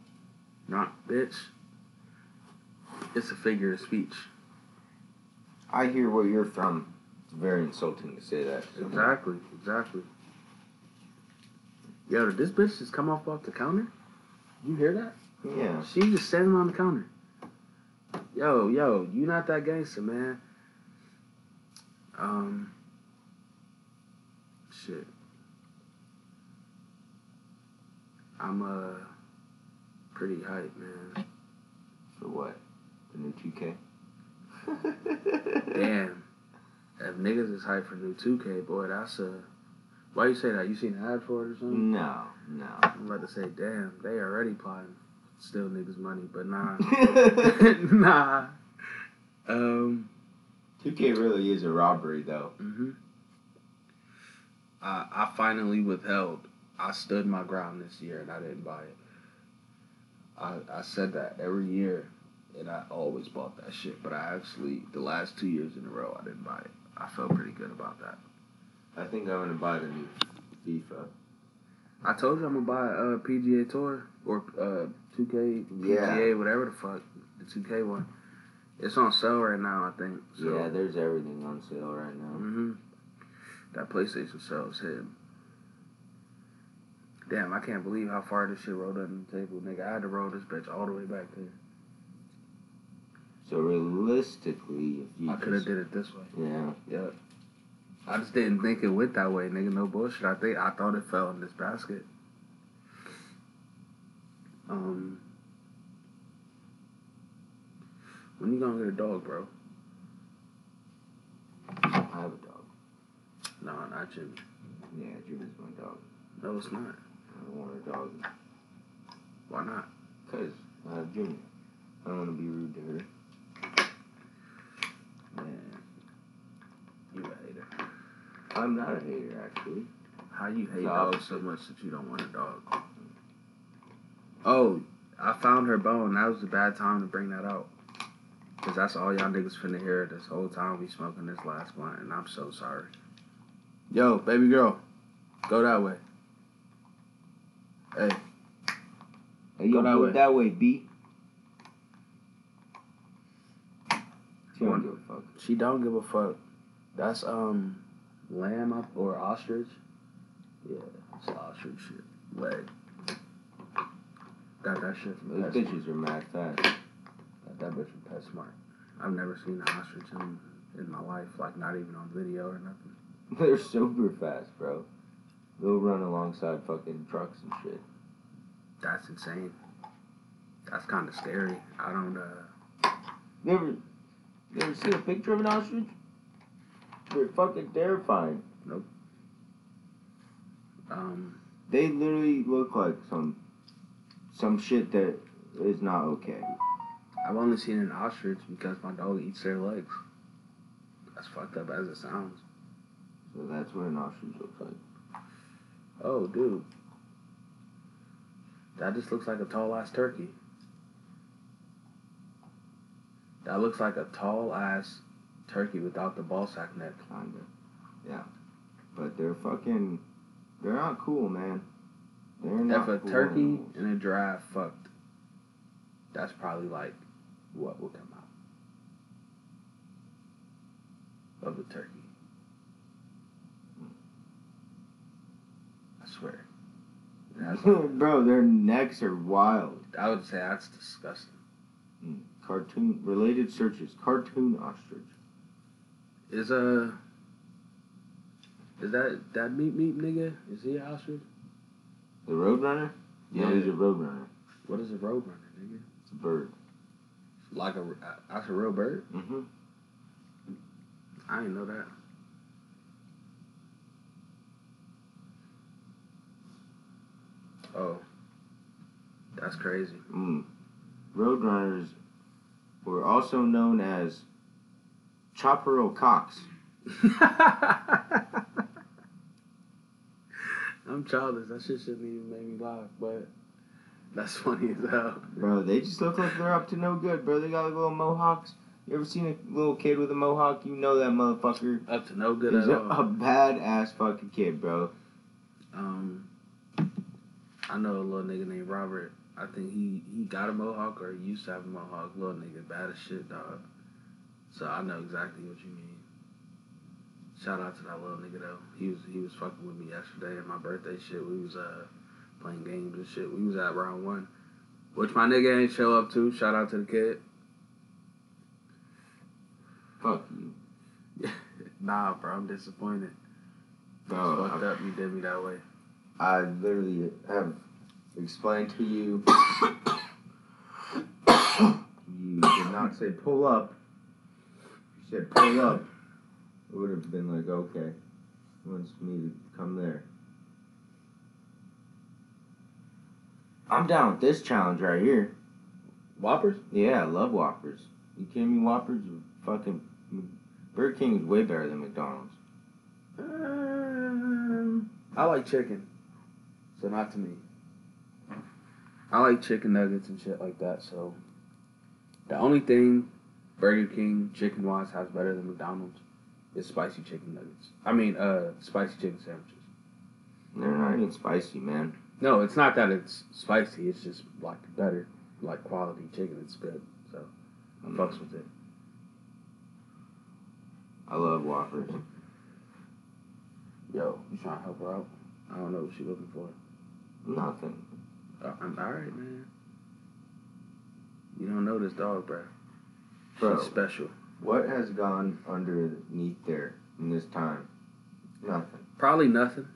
not bitch. It's a figure of speech. I hear where you're from. It's very insulting to say that. Exactly, exactly. Yo, did this bitch just come off off the counter? You hear that? Yeah. She just standing on the counter. Yo, yo, you not that gangster, man. Um, shit. I'm uh pretty hyped, man. For what? The new 2K? Damn. If niggas is hyped for new 2K, boy, that's a. Why you say that? You seen an ad for it or something? No, no. I'm about to say, damn, they already plotting steal niggas' money, but nah, nah. Um, 2K really is a robbery, though. Mm-hmm. I I finally withheld. I stood my ground this year and I didn't buy it. I I said that every year, and I always bought that shit. But I actually the last two years in a row I didn't buy it. I felt pretty good about that. I think I'm gonna buy the new FIFA. I told you I'm gonna buy a PGA Tour or uh 2K Yeah. PGA whatever the fuck the 2K one. It's on sale right now, I think. So, Yeah, there's everything on sale right now. hmm That PlayStation is hitting. Damn, I can't believe how far this shit rolled up on the table, nigga. I had to roll this bitch all the way back there. So realistically, if you I could have did it this way. yeah, Yeah. I just didn't think it went that way, nigga. No bullshit. I think I thought it fell in this basket. Um, when you gonna get a dog, bro? I have a dog. No, not Jimmy. Yeah, Jimmy's my dog. No, it's not. I don't want a dog Why not? because I have Jimmy. I don't want to be rude to her. Man, you hater. I'm not a hater, actually. How you hate Dog. dogs so much that you don't want a dog? Oh, I found her bone. That was a bad time to bring that out. Cause that's all y'all niggas finna hear this whole time we smoking this last blunt, and I'm so sorry. Yo, baby girl, go that way. Hey, Hey, yo, Go that go way. that way, B. She don't give a fuck. she don't give a fuck. That's um, lamb up or ostrich. Yeah, it's ostrich shit. Leg. Got that shit from Those bitches are mad fast. Got that bitch from PetSmart. I've never seen an ostrich in, in my life, like not even on video or nothing. They're super fast, bro. They'll run alongside fucking trucks and shit. That's insane. That's kind of scary. I don't. uh You ever, you ever seen a picture of an ostrich? They're fucking terrifying. um. They literally look like some, some shit that is not okay. I've only seen an ostrich because my dog eats their legs. As fucked up as it sounds. So that's what an ostrich looks like. Oh, dude. That just looks like a tall ass turkey. That looks like a tall ass turkey without the ball sack neck. Kinda. Yeah. But they're fucking, they're not cool, man. They're not If a cool turkey animals. and a giraffe fucked, that's probably like what will come out of the turkey. I swear. Bro, their necks are wild. I would say that's disgusting. Hmm. Cartoon related searches. Cartoon ostrich. Is uh is that that meat meat nigga? Is he an ostrich? The roadrunner? Yeah, Yeah. he's a roadrunner. What is a roadrunner, nigga? It's a bird. Like a that's a real bird? Mm-hmm. I didn't know that. Oh, that's crazy. Mm. Roadrunners were also known as chopper cocks. I'm childish. That shit shouldn't even make me laugh, but that's funny as hell. Bro, they just look like they're up to no good, bro. They got like little mohawks. You ever seen a little kid with a mohawk? You know that motherfucker Up to no good He's at a, all. a badass fucking kid, bro. Um, I know a little nigga named Robert. I think he he got a mohawk or he used to have a mohawk. Little nigga, bad as shit, dog. So I know exactly what you mean. Shout out to that little nigga though. He was he was fucking with me yesterday at my birthday shit. We was uh playing games and shit. We was at round one, which my nigga ain't show up to. Shout out to the kid. Fuck you. Nah, bro, I'm disappointed. Bro, Fucked up. You did me that way. I literally have explained to you. you did not say pull up. Said pull up. It would have been like, okay. He wants me to come there. I'm down with this challenge right here. Whoppers? Yeah, I love Whoppers. You kidding me? Whoppers fucking Burger King is way better than McDonald's. Um, I like chicken, so not to me. I like chicken nuggets and shit like that. So the only thing Burger King chicken wise has better than McDonald's is spicy chicken nuggets. I mean, uh, spicy chicken sandwiches. They're not even spicy, man. No, it's not that it's spicy. It's just like better, like quality chicken. It's good. So I fucks with it. I love Whoppers. Yo, you trying to help her out? I don't know what she looking for. Nothing. Uh, I'm all right, man. You don't know this dog, bro. Bro. She's special. What has gone underneath there in this time? Nothing. Probably nothing,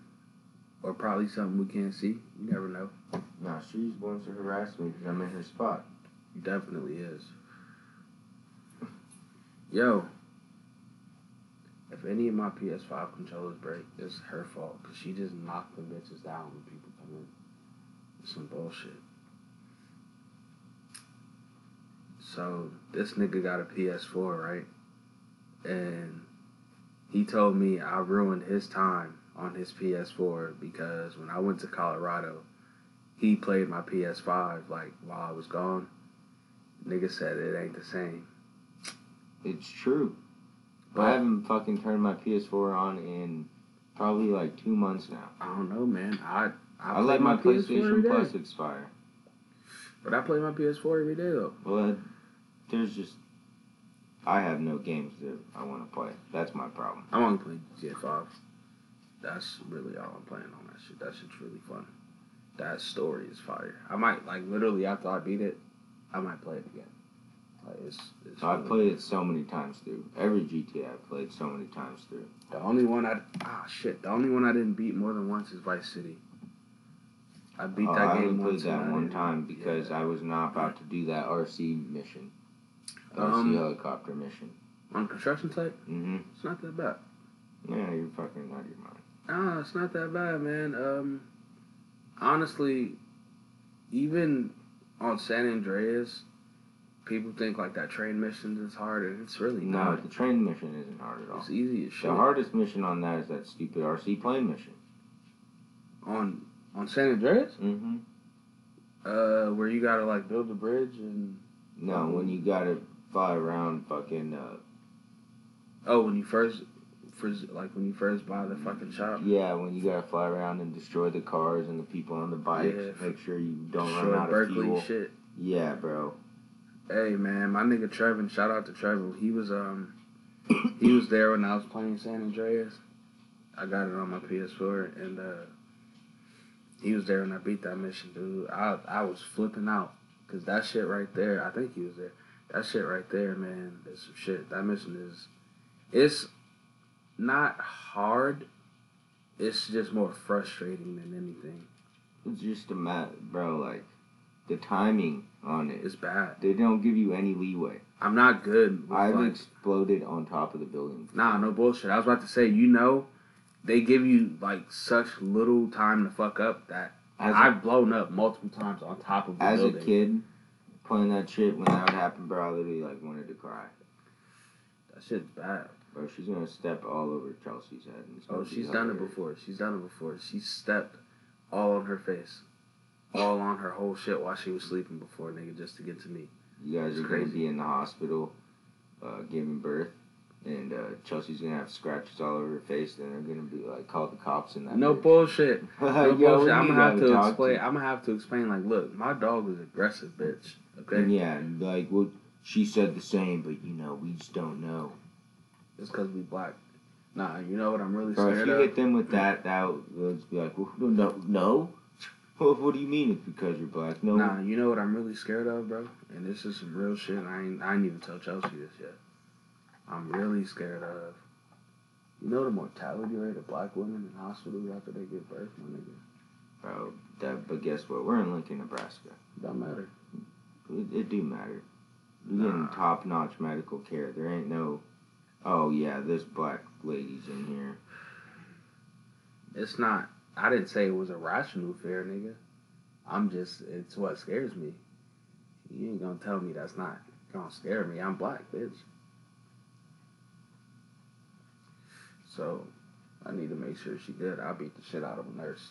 or probably something we can't see. You never know. Nah, she going to harass me because I'm in her spot. Definitely is. Yo, if any of my PS5 controllers break, it's her fault because she just knocked the bitches down when people come in. It's some bullshit. So this nigga got a PS4, right? And he told me I ruined his time on his PS4 because when I went to Colorado, he played my PS5 like while I was gone. Nigga said it ain't the same. It's true. But- I haven't fucking turned my PS4 on in probably like two months now. I don't know, man. I I, I, let my, PS4 PlayStation. Plus expire. but I play my PS4 every day though. Well, there's just I have no games that I want to play. That's my problem. I'm only playing GTA 5. That's really all I'm playing on that shit. That shit's really fun. That story is fire. I might like literally after I beat it, I might play it again. Like it's, it's I've really played it so many times through. Every GTA I've played so many times through. The only one I ah shit. The only one I didn't beat more than once is Vice City. I beat Oh, that I game only played that I one time because yeah. I was not about to do that RC mission. RC Um, helicopter mission. on construction site, Mm-hmm. it's not that bad. Yeah, you're fucking out of your mind. Ah, it's not that bad, man. Um, honestly, even on San Andreas, people think like that train mission is hard, and it's really No, not. the train mission isn't hard at all. It's easy as shit. The hardest mission on that is that stupid RC plane mission. on on San Andreas, Mm-hmm. uh, where you gotta like build a bridge and No, when you gotta fly around fucking uh, oh, when you first, first like when you first buy the fucking shop. yeah, when you gotta fly around and destroy the cars and the people on the bikes, Yeah, make sure you don't run out Berkeley of fuel. shit. Yeah, bro. Hey man, my nigga Trevin, shout out to Trevin. He was um he was there when I was playing San Andreas. I got it on my PS4 and uh he was there when I beat that mission, dude. I I was flipping out cuz that shit right there, I think he was there. That shit right there, man, is some shit. That mission is it's not hard. It's just more frustrating than anything. It's just a mat, bro. Like the timing on it, It's bad. they don't give you any leeway. I'm not good with I've like exploded on top of the building. Nah, no bullshit. I was about to say, you know, they give you like such little time to fuck up that As a, I've blown up multiple times on top of the as a kid, playing that shit when that would happen, bro, I literally like wanted to cry. That shit's bad. Bro, she's gonna step all over Chelsea's head. and Oh, she's done it before. She's done it before. She stepped all on her face, all on her whole shit while she was sleeping before, nigga, just to get to me. You guys It's are gonna be in the hospital, uh, giving birth, and uh, Chelsea's gonna have scratches all over her face. Then they're gonna be like, call the cops and that. No bitch. bullshit. No we bullshit. I'm gonna have to explain. I'm gonna have to explain. Like, look, my dog was aggressive, bitch. Okay, And yeah, and like well, she said the same, but you know, we just don't know. it's because we black. Nah, you know what I'm really Bro, if you of. hit them with that, that would just be like, well, no, no. What, what do you mean it's because you're black? No. Nah, you know what I'm really scared of, bro? And this is some real shit. I ain't, I ain't even tell Chelsea this yet. I'm really scared of. You know the mortality rate of black women in hospitals after they give birth, my nigga? Bro, that, but guess what? We're in Lincoln, Nebraska. Don't matter. It, it do matter. You're getting top notch medical care. There ain't no, oh yeah, this black lady's in here. It's not. I didn't say it was a rational fear, nigga. I'm just. It's what scares me. You ain't gonna tell me that's not gonna scare me. I'm black, bitch. So I need to make sure she good. I beat the shit out of a nurse.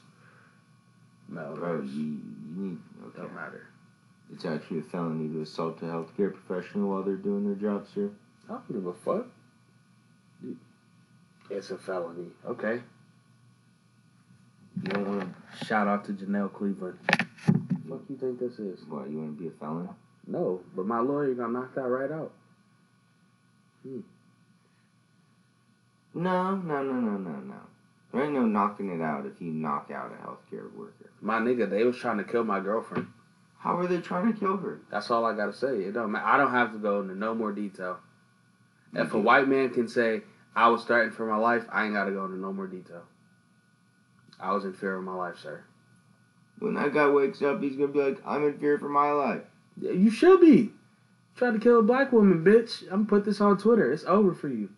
Male Bro, nurse. you, you need. Okay. Don't matter. It's actually a felony to assault a healthcare professional while they're doing their job, sir. I don't give a fuck. It's a felony. Okay. You don't want Shout out to Janelle Cleveland. What Fuck you think this is? to. What? You want to be a felon? No, but my lawyer gonna knock that right out. Hmm. No, no, no, no, no, no. There ain't no knocking it out if you knock out a healthcare worker. My nigga, they was trying to kill my girlfriend. How are they trying to kill her? That's all I gotta say. It don't matter. I don't have to go into no more detail. If a white man can say I was threatened for my life, I ain't gotta go into no more detail. I was in fear of my life, sir. When that guy wakes up, he's gonna be like, "I'm in fear for my life." Yeah, You should be. Tried to kill a black woman, bitch. I'm gonna put this on Twitter. It's over for you.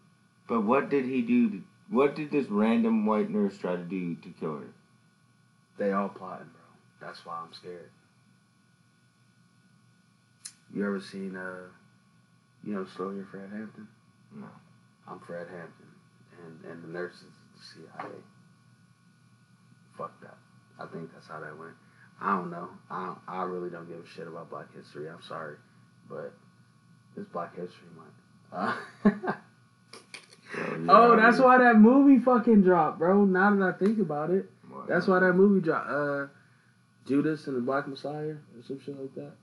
But what did he do? To, what did this random white nurse try to do to kill her? They all plotting, bro. That's why I'm scared. You ever seen uh you know Slow Your Fred Hampton? No. I'm Fred Hampton. And and the nurses at the CIA. Fucked up. I think that's how that went. I don't know. I don't, I really don't give a shit about Black History. I'm sorry, but it's Black History Month. Uh, Bro, oh, that's why that movie fucking dropped, bro. Now that I think about it. That's why that movie dropped. Uh, Judas and the Black Messiah or some shit like that.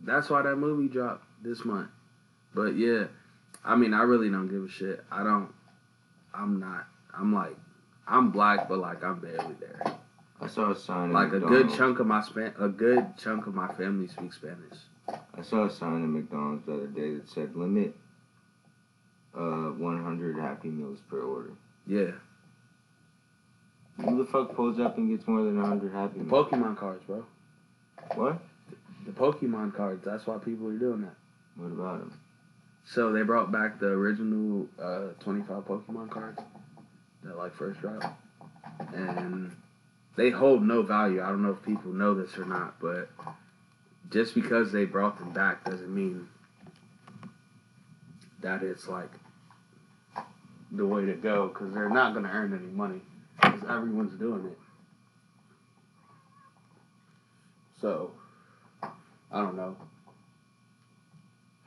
That's why that movie dropped this month. But yeah, I mean, I really don't give a shit. I don't. I'm not. I'm like, I'm black, but like I'm barely there. I saw a sign. Like a good chunk of my span, a good chunk of my family speaks Spanish. I saw a sign in McDonald's the other day that said limit uh 100 Happy Meals per order. Yeah, Who the fuck pulls up and gets more than 100 Happy the Meals? Pokemon cards, bro. What? The Pokemon cards. That's why people are doing that. What about them? So they brought back the original uh, 25 Pokemon cards that like first dropped, and they hold no value. I don't know if people know this or not, but just because they brought them back doesn't mean that it's like the way to go. Because they're not going to earn any money because everyone's doing it. So I don't know.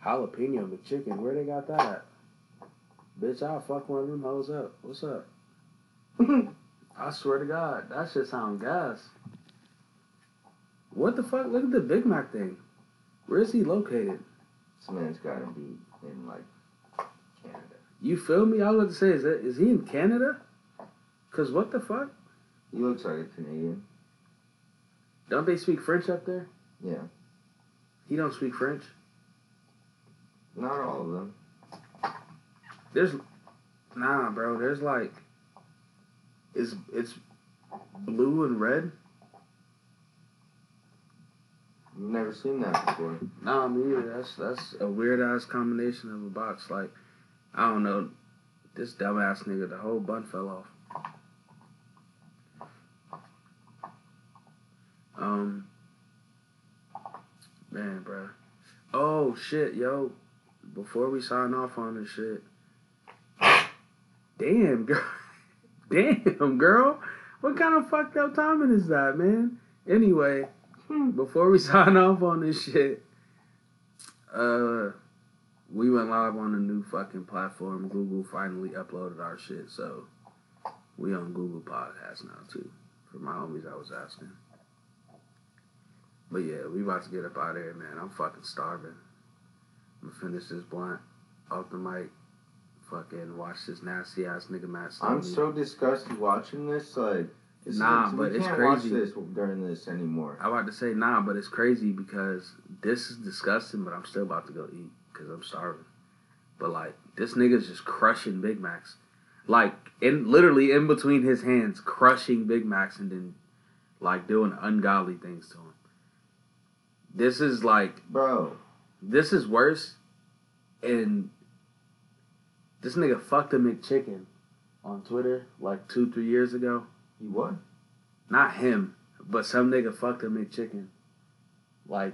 Jalapeno McChicken, where they got that at? Bitch, I'll fuck one of them hoes up. What's up? I swear to God, that shit sound gas. What the fuck? Look at the Big Mac thing. Where is he located? This man's gotta be in like. You feel me? I was about to say, is, that, is he in Canada? Cause what the fuck? He looks like a Canadian. Don't they speak French up there? Yeah. He don't speak French. Not all of them. There's, nah, bro. There's like, it's it's blue and red. Never seen that before. Nah, me either. That's that's a weird ass combination of a box. Like, I don't know. This dumbass nigga, the whole bun fell off. Um, man, bro. Oh shit, yo. Before we sign off on this shit, damn girl, damn girl, what kind of fucked up timing is that, man? Anyway, before we sign off on this shit, uh, we went live on a new fucking platform. Google finally uploaded our shit, so we on Google Podcast now too. For my homies, I was asking. But yeah, we about to get up out of here, man. I'm fucking starving. I'm gonna finish this blunt off the mic. Fucking watch this nasty ass nigga Matt. I'm so disgusted watching this. Like, it's, Nah, it's- but it's crazy. watch this during this anymore. I'm about to say nah, but it's crazy because this is disgusting, but I'm still about to go eat because I'm starving. But like this nigga's just crushing Big Macs, like in literally in between his hands, crushing Big Macs and then like doing ungodly things to him. This is like Bro, this is worse, and this nigga fucked a McChicken on Twitter like two three years ago. you what? Not him, but some nigga fucked a McChicken. Like,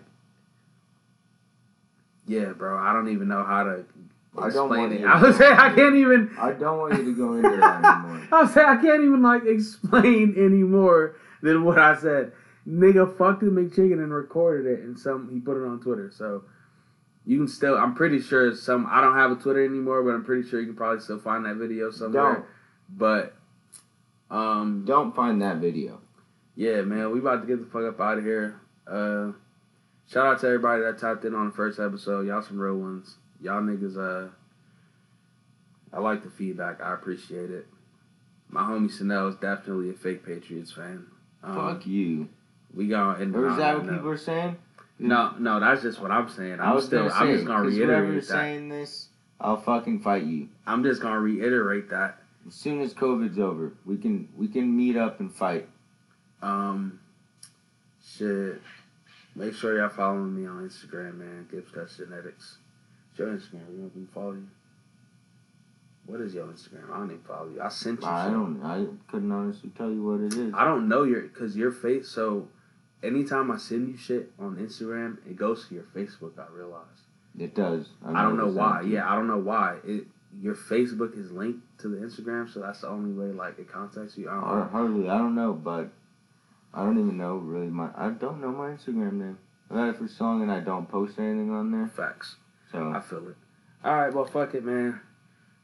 yeah, bro. I don't even know how to I don't want explain it. I would say I can't even. I don't want you to go into that anymore. I would say I can't even like explain any more than what I said. Nigga fucked the McChicken and recorded it, and some he put it on Twitter. So you can still. I'm pretty sure some. I don't have a Twitter anymore, but I'm pretty sure you can probably still find that video somewhere. Don't But um, don't find that video. yeah, man, we about to get the fuck up out of here. Uh, shout out to everybody that tapped in on the first episode. Y'all some real ones. Y'all niggas, uh, I like the feedback. I appreciate it. My homie Sanel is definitely a fake Patriots fan. Um, Fuck you. We gonna end Or is that what people are saying? No, no, that's just what I'm saying. I I'm was still. I'm just gonna reiterate that. saying this, I'll fucking fight you. I'm just gonna reiterate that. As soon as COVID's over, we can we can meet up and fight. Um, shit. Make sure y'all following me on Instagram, man. Gibbs Touch Genetics. Your Instagram? You want me to follow you? What is your Instagram? I don't even follow you. I sent you. I some. don't. I couldn't honestly tell you what it is. I don't know your because your face. So, anytime I send you shit on Instagram, it goes to your Facebook. I realize. It does. I don't know why. Yeah, I don't know why. It your Facebook is linked to the Instagram, so that's the only way like it contacts you. I don't know. Hardly. I don't know, but I don't even know really my. I don't know my Instagram name. I've had it for so long and I don't post anything on there. Facts. So I feel it. All right, well, fuck it, man.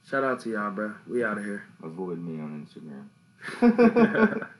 Shout out to y'all, bro. We out of here. avoid me on Instagram.